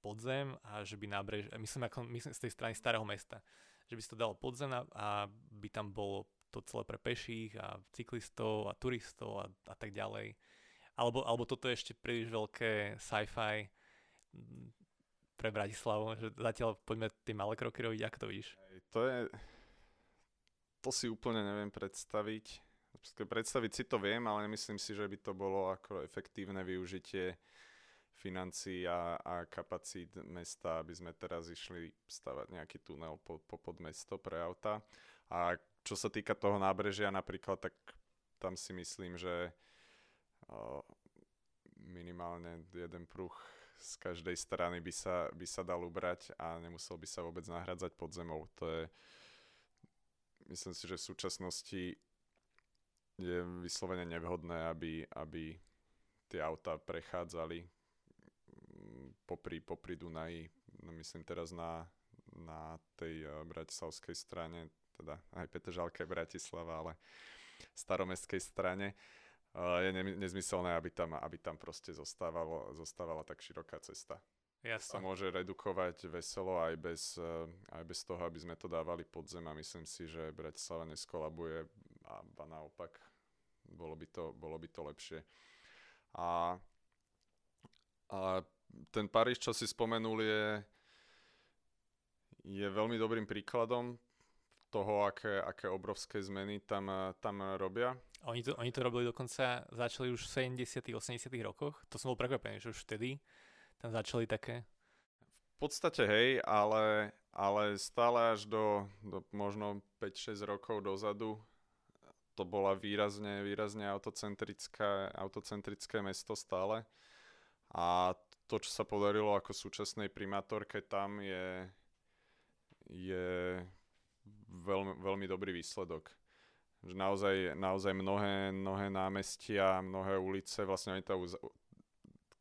A: podzem a že by nábrež, myslím, ako, myslím z tej strany starého mesta, že by sa to dalo podzem a, a by tam bolo to celé pre peších a cyklistov a turistov a, a tak ďalej. Alebo, alebo toto je ešte príliš veľké sci-fi mm, pre Bratislavu, že zatiaľ poďme tie malé kroky robiť, ako to vidíš?
B: To je, to si úplne neviem predstaviť. Predstaviť si to viem, ale nemyslím si, že by to bolo ako efektívne využitie financií a, a kapacít mesta, aby sme teraz išli stavať nejaký tunel po, po mesto pre auta. A čo sa týka toho nábrežia napríklad, tak tam si myslím, že o, minimálne jeden pruh z každej strany by sa, by sa dal ubrať a nemusel by sa vôbec nahradzať pod zemou. To je, myslím si, že v súčasnosti je vyslovene nevhodné, aby, aby tie auta prechádzali popri, popri Dunaji, no myslím teraz na, na tej uh, bratislavskej strane, teda aj Petržalke Bratislava, ale staromestskej strane, uh, je ne, nezmyselné, aby tam, aby tam proste zostávalo, zostávala tak široká cesta.
A: Jasne.
B: Sa môže redukovať veselo aj bez, uh, aj bez toho, aby sme to dávali pod zem a myslím si, že Bratislava neskolabuje a, a naopak bolo by to, bolo by to lepšie. A, a ten Paríž, čo si spomenul, je, je veľmi dobrým príkladom toho, aké, aké obrovské zmeny tam, tam robia.
A: Oni to, oni to robili dokonca, začali už v 70 80 rokoch. To som bol prekvapený, že už vtedy tam začali také.
B: V podstate hej, ale, ale stále až do, do možno 5-6 rokov dozadu to bola výrazne, výrazne autocentrické, autocentrické mesto stále. A to, čo sa podarilo ako súčasnej primátorke tam je, je veľmi, veľmi dobrý výsledok. Že naozaj, naozaj mnohé, mnohé námestia, mnohé ulice, vlastne oni to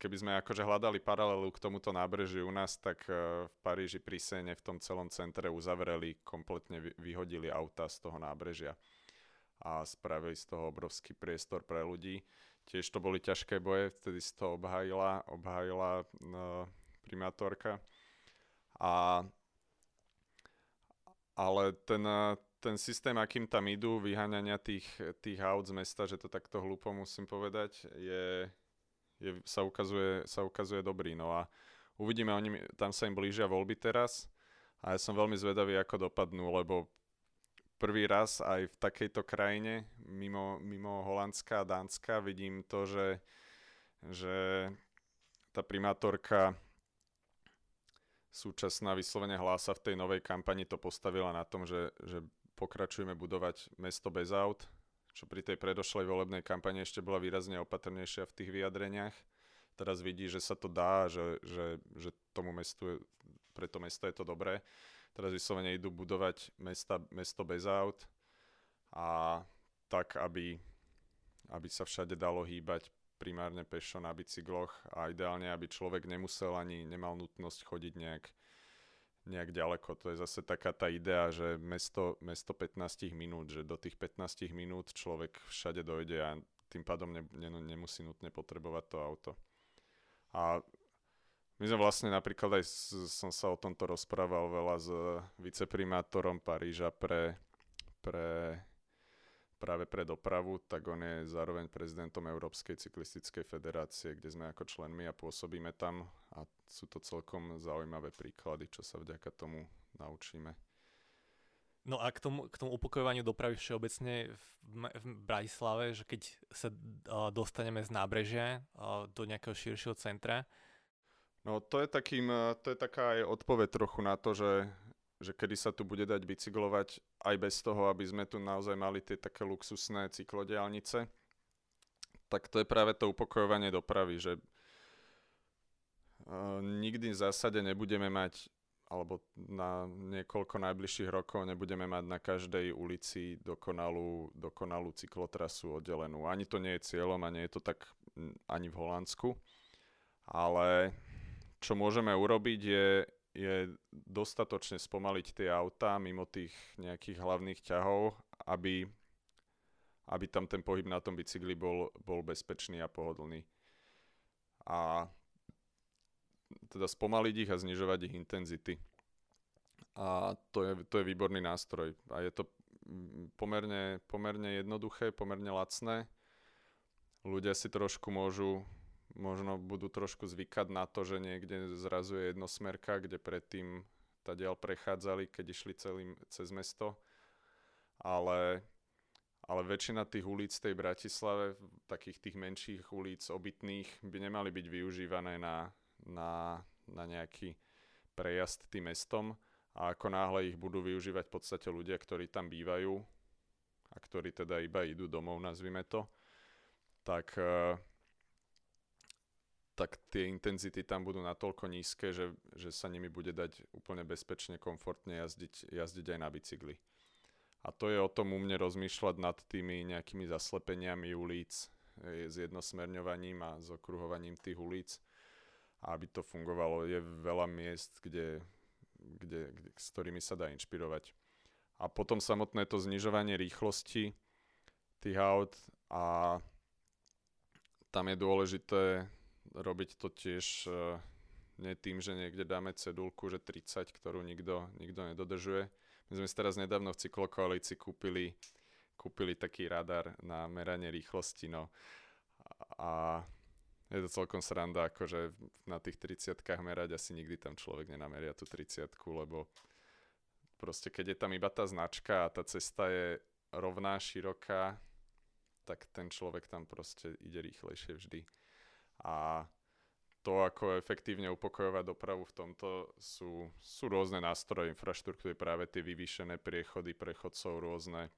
B: keby sme akože hľadali paralelu k tomuto nábrežiu u nás, tak e, v Paríži pri Sene v tom celom centre uzavreli, kompletne vyhodili auta z toho nábrežia a spravili z toho obrovský priestor pre ľudí. Tiež to boli ťažké boje, vtedy si to obhájila, obhájila no, primátorka. A, ale ten, e, ten systém, akým tam idú, vyháňania tých, tých aut z mesta, že to takto hlúpo musím povedať, je, je, sa, ukazuje, sa ukazuje dobrý. No a uvidíme, oni, tam sa im blížia voľby teraz a ja som veľmi zvedavý, ako dopadnú, lebo prvý raz aj v takejto krajine, mimo, mimo Holandska a Dánska, vidím to, že, že tá primátorka súčasná vyslovene hlása v tej novej kampani to postavila na tom, že, že pokračujeme budovať mesto bez aut, čo pri tej predošlej volebnej kampani ešte bola výrazne opatrnejšia v tých vyjadreniach. Teraz vidí, že sa to dá, že, že, že tomu mestu, pre to mesto je to dobré. Teraz vyslovene idú budovať mesta, mesto bez aut a tak, aby, aby sa všade dalo hýbať primárne pešo na bicykloch a ideálne, aby človek nemusel ani nemal nutnosť chodiť nejak nejak ďaleko. To je zase taká tá idea, že mesto, mesto 15 minút, že do tých 15 minút človek všade dojde a tým pádom ne, ne, nemusí nutne potrebovať to auto. A my sme vlastne napríklad aj som sa o tomto rozprával veľa s viceprimátorom Paríža pre, pre práve pre dopravu, tak on je zároveň prezidentom Európskej cyklistickej federácie, kde sme ako členmi a pôsobíme tam a sú to celkom zaujímavé príklady, čo sa vďaka tomu naučíme.
A: No a k tomu, k tomu upokojovaniu dopravy všeobecne v, v Bratislave, že keď sa uh, dostaneme z nábrežia uh, do nejakého širšieho centra,
B: No to je, takým, to je taká aj odpoveď trochu na to, že že kedy sa tu bude dať bicyklovať aj bez toho, aby sme tu naozaj mali tie také luxusné cyklodiálnice, tak to je práve to upokojovanie dopravy, že uh, nikdy v zásade nebudeme mať alebo na niekoľko najbližších rokov nebudeme mať na každej ulici dokonalú, dokonalú cyklotrasu oddelenú. Ani to nie je cieľom a nie je to tak ani v Holandsku. Ale čo môžeme urobiť je je dostatočne spomaliť tie autá mimo tých nejakých hlavných ťahov, aby, aby tam ten pohyb na tom bicykli bol, bol bezpečný a pohodlný. A teda spomaliť ich a znižovať ich intenzity. A to je, to je výborný nástroj. A je to pomerne, pomerne jednoduché, pomerne lacné. Ľudia si trošku môžu možno budú trošku zvykať na to, že niekde zrazuje jednosmerka, kde predtým tadiaľ prechádzali, keď išli celým cez mesto. Ale, ale väčšina tých ulic tej Bratislave, takých tých menších ulic obytných, by nemali byť využívané na, na, na nejaký prejazd tým mestom. A ako náhle ich budú využívať v podstate ľudia, ktorí tam bývajú a ktorí teda iba idú domov, nazvime to, tak uh, tak tie intenzity tam budú natoľko nízke, že, že sa nimi bude dať úplne bezpečne, komfortne jazdiť, jazdiť aj na bicykli. A to je o tom u mne rozmýšľať nad tými nejakými zaslepeniami ulic, s jednosmerňovaním a s okruhovaním tých ulic, aby to fungovalo. Je veľa miest, kde, kde, kde, s ktorými sa dá inšpirovať. A potom samotné to znižovanie rýchlosti tých aut a tam je dôležité robiť to tiež uh, nie tým, že niekde dáme cedulku, že 30, ktorú nikto, nikto nedodržuje. My sme si teraz nedávno v cyklokoalícii kúpili, kúpili taký radar na meranie rýchlosti, no. A je to celkom sranda, akože na tých 30 merať asi nikdy tam človek nenameria tú 30 lebo proste keď je tam iba tá značka a tá cesta je rovná, široká, tak ten človek tam proste ide rýchlejšie vždy. A to, ako efektívne upokojovať dopravu v tomto, sú, sú rôzne nástroje infraštruktúry, práve tie vyvýšené priechody prechodcov, rôzne,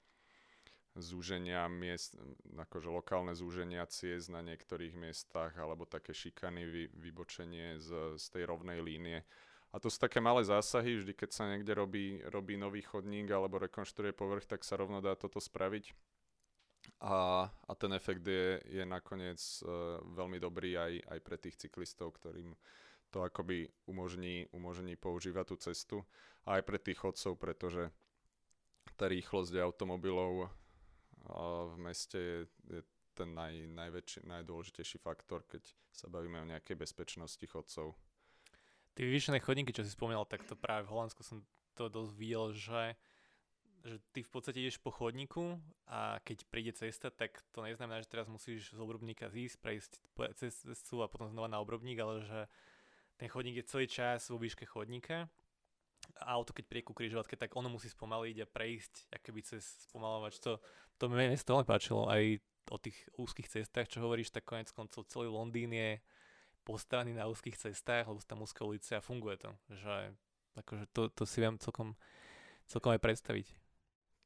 B: zúženia miest, akože lokálne zúženia ciest na niektorých miestach alebo také šikany, vy, vybočenie z, z tej rovnej línie. A to sú také malé zásahy, vždy keď sa niekde robí, robí nový chodník alebo rekonštruuje povrch, tak sa rovno dá toto spraviť. A, a ten efekt je, je nakoniec uh, veľmi dobrý aj, aj pre tých cyklistov, ktorým to akoby umožní, umožní používať tú cestu. A aj pre tých chodcov, pretože tá rýchlosť automobilov v meste je, je ten naj, najväčší, najdôležitejší faktor, keď sa bavíme o nejakej bezpečnosti chodcov.
A: Tie vyvýšené chodníky, čo si spomínal, tak to práve v Holandsku som to dosť videl, že, že ty v podstate ideš po chodníku a keď príde cesta, tak to neznamená, že teraz musíš z obrubníka zísť, prejsť cez cestu a potom znova na obrubník, ale že ten chodník je celý čas vo výške chodníka auto, keď príde ku križovatke, tak ono musí spomaliť a prejsť akoby cez spomalovač. To, to mi veľmi páčilo aj o tých úzkých cestách, čo hovoríš, tak konec koncov celý Londýn je postavený na úzkých cestách, lebo sú tam úzke ulice a funguje to. Že, akože to, to si viem celkom, celkom aj predstaviť.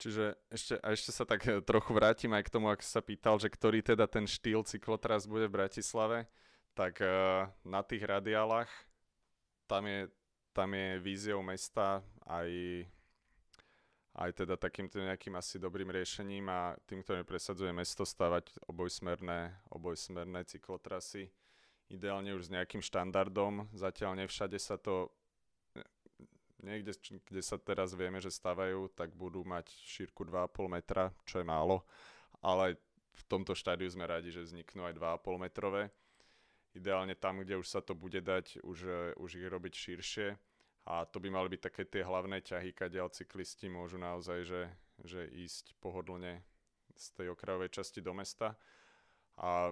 B: Čiže ešte, a ešte sa tak eh, trochu vrátim aj k tomu, ak sa pýtal, že ktorý teda ten štýl cyklotras bude v Bratislave, tak uh, na tých radiálach tam je tam je víziou mesta aj, aj teda takýmto nejakým asi dobrým riešením a tým, ktorým presadzuje mesto, stavať obojsmerné, obojsmerné cyklotrasy. Ideálne už s nejakým štandardom. Zatiaľ nevšade sa to niekde, kde sa teraz vieme, že stavajú, tak budú mať šírku 2,5 metra, čo je málo, ale v tomto štádiu sme radi, že vzniknú aj 2,5 metrové ideálne tam, kde už sa to bude dať, už, už ich robiť širšie. A to by mali byť také tie hlavné ťahy, kadiaľ cyklisti môžu naozaj, že, že ísť pohodlne z tej okrajovej časti do mesta. A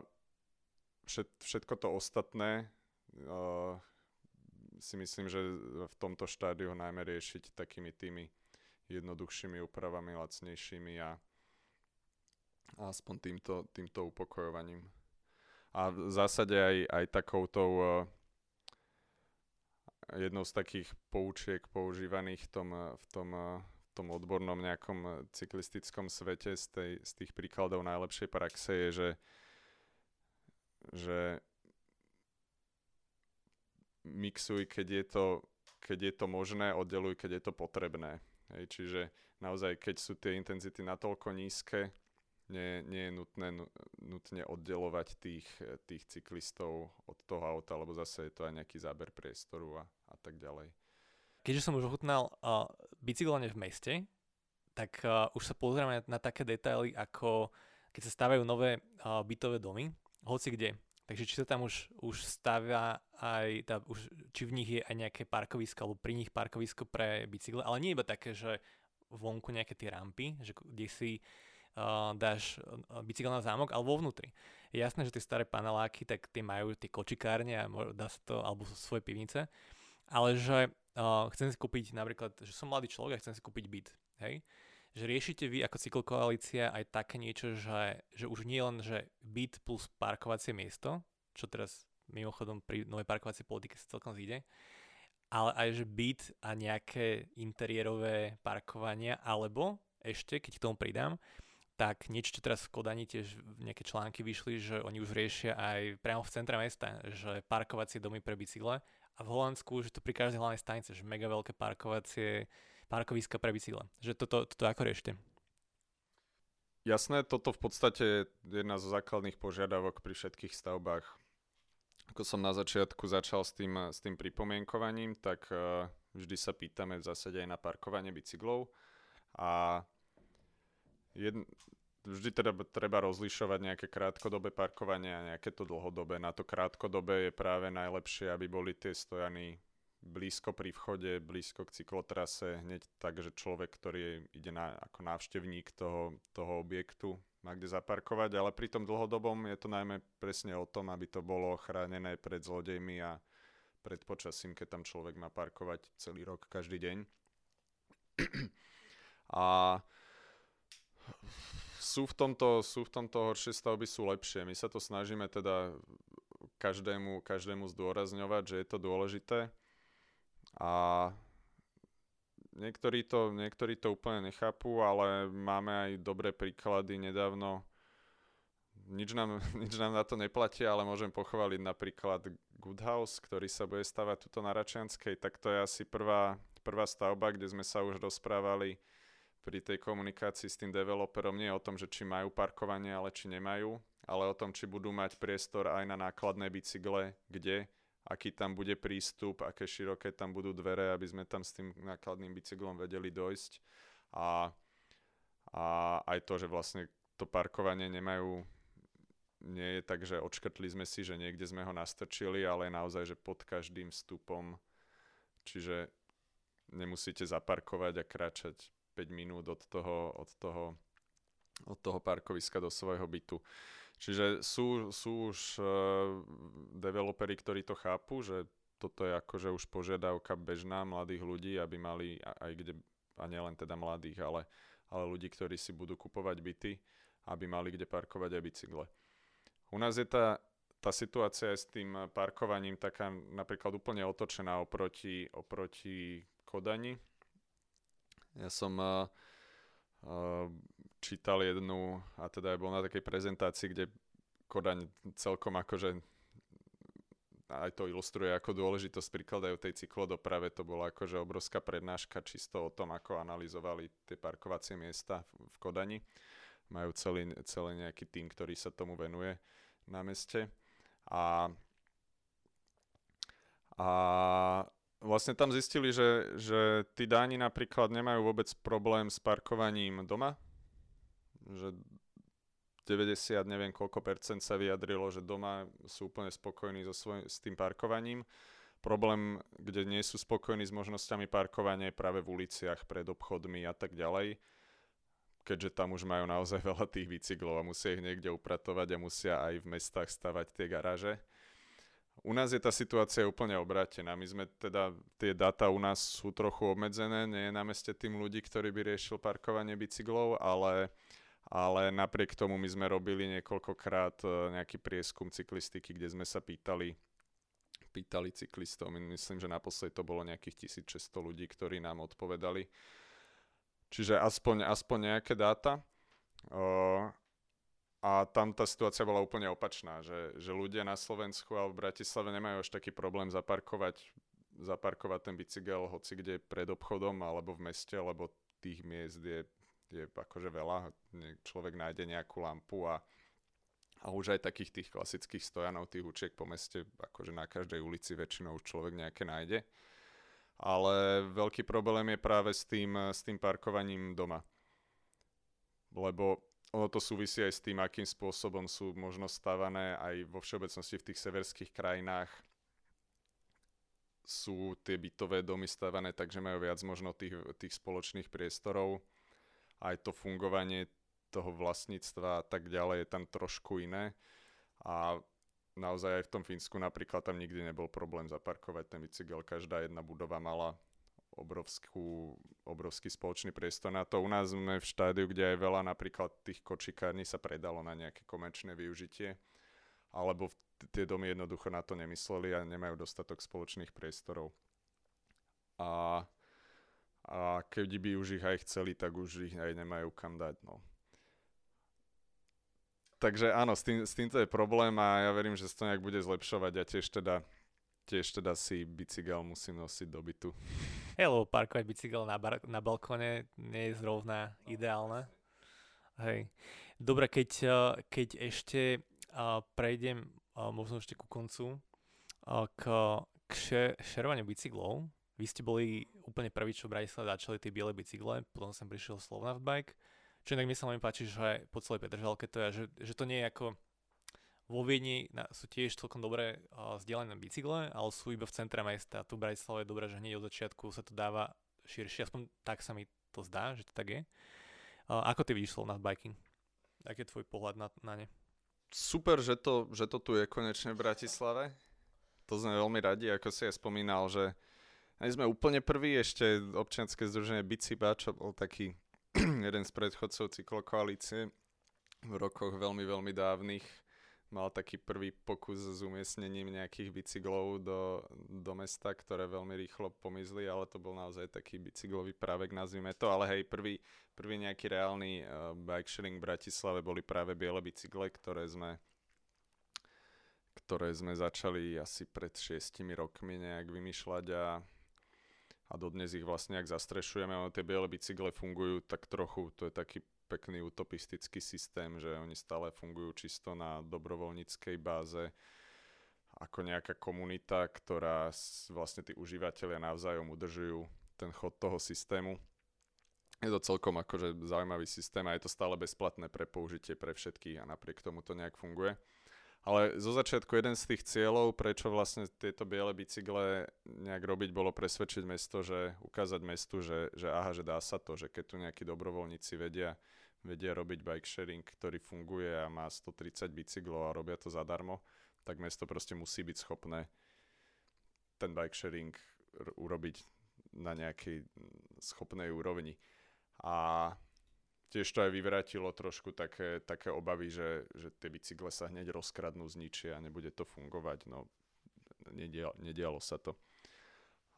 B: všet, všetko to ostatné uh, si myslím, že v tomto štádiu najmä riešiť takými tými jednoduchšími úpravami, lacnejšími a, a aspoň týmto, týmto upokojovaním. A v zásade aj, aj takoutou uh, jednou z takých poučiek používaných v tom, uh, v tom, uh, v tom odbornom nejakom cyklistickom svete z, tej, z tých príkladov najlepšej praxe je, že, že mixuj, keď je to, keď je to možné, oddeluj, keď je to potrebné. Hej, čiže naozaj, keď sú tie intenzity natoľko nízke, nie, nie je nutné nutne oddelovať tých, tých cyklistov od toho auta, lebo zase je to aj nejaký záber priestoru a, a tak ďalej.
A: Keďže som už ochutnal uh, bicyklovanie v meste, tak uh, už sa pozrieme na, na také detaily, ako keď sa stávajú nové uh, bytové domy, hoci kde. Takže či sa tam už, už stavia aj, tá, už, či v nich je aj nejaké parkovisko, alebo pri nich parkovisko pre bicykle, ale nie iba také, že vonku nejaké tie rampy, že kde si uh, dáš bicykel na zámok, alebo vnútri. Je jasné, že tie staré paneláky, tak tie majú tie kočikárne a dá sa to, alebo svoje pivnice, ale že uh, chcem si kúpiť napríklad, že som mladý človek a chcem si kúpiť byt, hej, že riešite vy ako cyklokoalícia aj také niečo, že, že už nie len, že byt plus parkovacie miesto, čo teraz mimochodom pri novej parkovacej politike sa celkom zíde, ale aj že byt a nejaké interiérové parkovania, alebo ešte, keď k tomu pridám, tak niečo, čo teraz v Kodani tiež nejaké články vyšli, že oni už riešia aj priamo v centre mesta, že parkovacie domy pre bicykle a v Holandsku, že to pri každej hlavnej stanice, že mega veľké parkovacie parkoviska pre bicykle. Že toto, toto ako riešite?
B: Jasné, toto v podstate je jedna zo základných požiadavok pri všetkých stavbách. Ako som na začiatku začal s tým, s tým pripomienkovaním, tak uh, vždy sa pýtame v zásade aj na parkovanie bicyklov a jedn, vždy teda treba rozlišovať nejaké krátkodobé parkovanie a nejaké to dlhodobé. Na to krátkodobé je práve najlepšie, aby boli tie stojany blízko pri vchode, blízko k cyklotrase, hneď tak, že človek, ktorý ide na, ako návštevník toho, toho objektu, má kde zaparkovať, ale pri tom dlhodobom je to najmä presne o tom, aby to bolo chránené pred zlodejmi a pred počasím, keď tam človek má parkovať celý rok, každý deň. a sú v tomto, sú v tomto horšie stavby, sú lepšie. My sa to snažíme teda každému, každému zdôrazňovať, že je to dôležité. A niektorí to, niektorí to úplne nechápu, ale máme aj dobré príklady nedávno. Nič nám, nič nám na to neplatí, ale môžem pochváliť napríklad Good House, ktorý sa bude stavať tuto na Račianskej, tak to je asi prvá, prvá stavba, kde sme sa už rozprávali pri tej komunikácii s tým developerom nie o tom, že či majú parkovanie, ale či nemajú, ale o tom, či budú mať priestor aj na nákladné bicykle, kde aký tam bude prístup, aké široké tam budú dvere, aby sme tam s tým nákladným bicyklom vedeli dojsť. A, a aj to, že vlastne to parkovanie nemajú, nie je tak, že odškrtli sme si, že niekde sme ho nastrčili, ale naozaj, že pod každým vstupom, čiže nemusíte zaparkovať a kráčať 5 minút od toho, od toho, od toho parkoviska do svojho bytu. Čiže sú, sú už uh, developeri, ktorí to chápu, že toto je akože už požiadavka bežná mladých ľudí, aby mali aj kde, a nielen teda mladých, ale, ale ľudí, ktorí si budú kupovať byty, aby mali kde parkovať aj bicykle. U nás je tá, tá situácia s tým parkovaním taká napríklad úplne otočená oproti, oproti Kodani. Ja som uh, uh, čítal jednu, a teda bol na takej prezentácii, kde Kodaň celkom akože aj to ilustruje, ako dôležitosť prikladajú tej cyklodoprave. To bola akože obrovská prednáška čisto o tom, ako analyzovali tie parkovacie miesta v Kodani. Majú celý, celý nejaký tým, ktorý sa tomu venuje na meste. A, a vlastne tam zistili, že, že tí Dáni napríklad nemajú vôbec problém s parkovaním doma, že 90, neviem koľko percent sa vyjadrilo, že doma sú úplne spokojní so svoj, s tým parkovaním. Problém, kde nie sú spokojní s možnosťami parkovania je práve v uliciach, pred obchodmi a tak ďalej, keďže tam už majú naozaj veľa tých bicyklov a musia ich niekde upratovať a musia aj v mestách stavať tie garáže. U nás je tá situácia úplne obrátená. My sme teda, tie dáta u nás sú trochu obmedzené, nie je na meste tým ľudí, ktorí by riešil parkovanie bicyklov, ale ale napriek tomu my sme robili niekoľkokrát e, nejaký prieskum cyklistiky, kde sme sa pýtali, pýtali cyklistov. Myslím, že naposledy to bolo nejakých 1600 ľudí, ktorí nám odpovedali. Čiže aspoň, aspoň nejaké dáta. Uh, a tam tá situácia bola úplne opačná, že, že ľudia na Slovensku a v Bratislave nemajú až taký problém zaparkovať, zaparkovať ten bicykel hoci kde pred obchodom alebo v meste, lebo tých miest je je akože veľa. Človek nájde nejakú lampu a, a už aj takých tých klasických stojanov, tých učiek po meste, akože na každej ulici väčšinou už človek nejaké nájde. Ale veľký problém je práve s tým, s tým parkovaním doma. Lebo ono to súvisí aj s tým, akým spôsobom sú možno stavané aj vo všeobecnosti v tých severských krajinách sú tie bytové domy stavané takže majú viac možno tých, tých spoločných priestorov aj to fungovanie toho vlastníctva a tak ďalej je tam trošku iné. A naozaj aj v tom Fínsku napríklad tam nikdy nebol problém zaparkovať ten bicykel. Každá jedna budova mala obrovskú, obrovský spoločný priestor na to. U nás sme v štádiu, kde aj veľa napríklad tých kočikární sa predalo na nejaké komerčné využitie, alebo tie domy jednoducho na to nemysleli a nemajú dostatok spoločných priestorov. A a keď by už ich aj chceli, tak už ich aj nemajú kam dať. No. Takže áno, s, tým, s týmto je problém a ja verím, že sa to nejak bude zlepšovať a tiež teda, tiež teda si bicykel musím nosiť do bytu.
A: Hej, parkovať bicykel na, bar- na balkone nie je zrovna ideálne. Hej. Dobre, keď, eh, keď ešte uh, prejdem uh, možno ešte ku koncu k, k šerovaniu bicyklov, vy ste boli úplne prví, čo v Bratislave začali tie biele bicykle, potom som prišiel Slovnaft Bike, čo inak mi sa veľmi páči, že po celej Petržalke to je, že, že to nie je ako vo Viedni na, sú tiež celkom dobré uh, vzdialené bicykle, ale sú iba v centre mesta. Tu v Bratislave je dobré, že hneď od začiatku sa to dáva širšie, aspoň tak sa mi to zdá, že to tak je. Uh, ako ty vidíš Slovnaft Biking? Aký je tvoj pohľad na, na ne?
B: Super, že to, že to tu je konečne v Bratislave. To sme veľmi radi, ako si aj spomínal, že aj sme úplne prví, ešte občianske združenie Biciba, čo bol taký jeden z predchodcov cyklokoalície v rokoch veľmi, veľmi dávnych, mal taký prvý pokus s umiestnením nejakých bicyklov do, do mesta, ktoré veľmi rýchlo pomizli, ale to bol naozaj taký bicyklový právek, nazvime to. Ale hej, prvý, prvý nejaký reálny uh, bike sharing v Bratislave boli práve biele bicykle, ktoré sme ktoré sme začali asi pred šiestimi rokmi nejak vymýšľať a, a dodnes ich vlastne ak zastrešujeme, ale tie biele bicykle fungujú tak trochu, to je taký pekný utopistický systém, že oni stále fungujú čisto na dobrovoľníckej báze ako nejaká komunita, ktorá vlastne tí užívateľia navzájom udržujú ten chod toho systému. Je to celkom akože zaujímavý systém a je to stále bezplatné pre použitie pre všetkých a napriek tomu to nejak funguje. Ale zo začiatku jeden z tých cieľov, prečo vlastne tieto biele bicykle nejak robiť, bolo presvedčiť mesto, že ukázať mestu, že, že aha, že dá sa to, že keď tu nejakí dobrovoľníci vedia, vedia robiť bike sharing, ktorý funguje a má 130 bicyklov a robia to zadarmo, tak mesto proste musí byť schopné ten bike sharing urobiť na nejakej schopnej úrovni. A tiež to aj vyvratilo trošku také, také obavy, že, že tie bicykle sa hneď rozkradnú, zničia a nebude to fungovať. No, nedialo, nedialo sa to.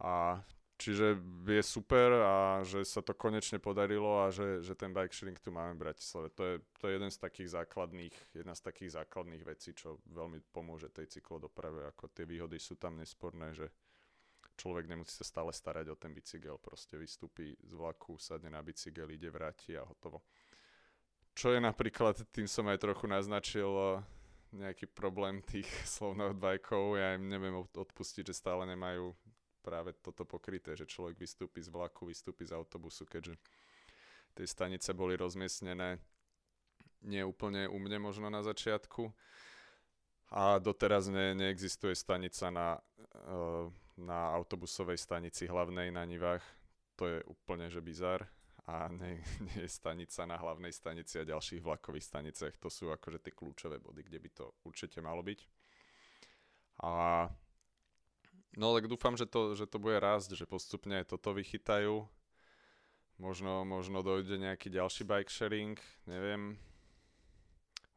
B: A čiže je super a že sa to konečne podarilo a že, že ten bike sharing tu máme v Bratislave. To je, to je jeden z takých základných, jedna z takých základných vecí, čo veľmi pomôže tej cyklodoprave. Ako tie výhody sú tam nesporné, že človek nemusí sa stále starať o ten bicykel, proste vystúpi z vlaku, sadne na bicykel, ide, vráti a hotovo. Čo je napríklad, tým som aj trochu naznačil eh, nejaký problém tých slovných bajkov, ja im neviem odpustiť, že stále nemajú práve toto pokryté, že človek vystúpi z vlaku, vystúpi z autobusu, keďže tie stanice boli rozmiestnené nie úplne u mne možno na začiatku a doteraz ne, neexistuje stanica na uh, na autobusovej stanici hlavnej na Nivách. To je úplne že bizar a nie, nie je stanica na hlavnej stanici a ďalších vlakových staniciach. To sú akože tie kľúčové body, kde by to určite malo byť. A no tak dúfam, že to, že to bude rásť, že postupne toto vychytajú. Možno, možno dojde nejaký ďalší bike sharing, neviem.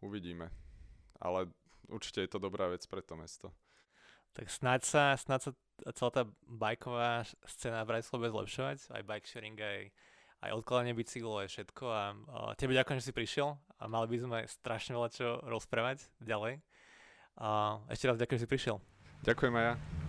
B: Uvidíme. Ale určite je to dobrá vec pre to mesto.
A: Tak snáď sa, snáď sa celá tá bajková scéna v Bratislave zlepšovať, aj bike sharing, aj, aj odkladanie bicyklov, aj všetko a, a tebe ďakujem, že si prišiel a mali by sme strašne veľa čo rozprávať ďalej. A ešte raz ďakujem, že si prišiel.
B: Ďakujem aj ja.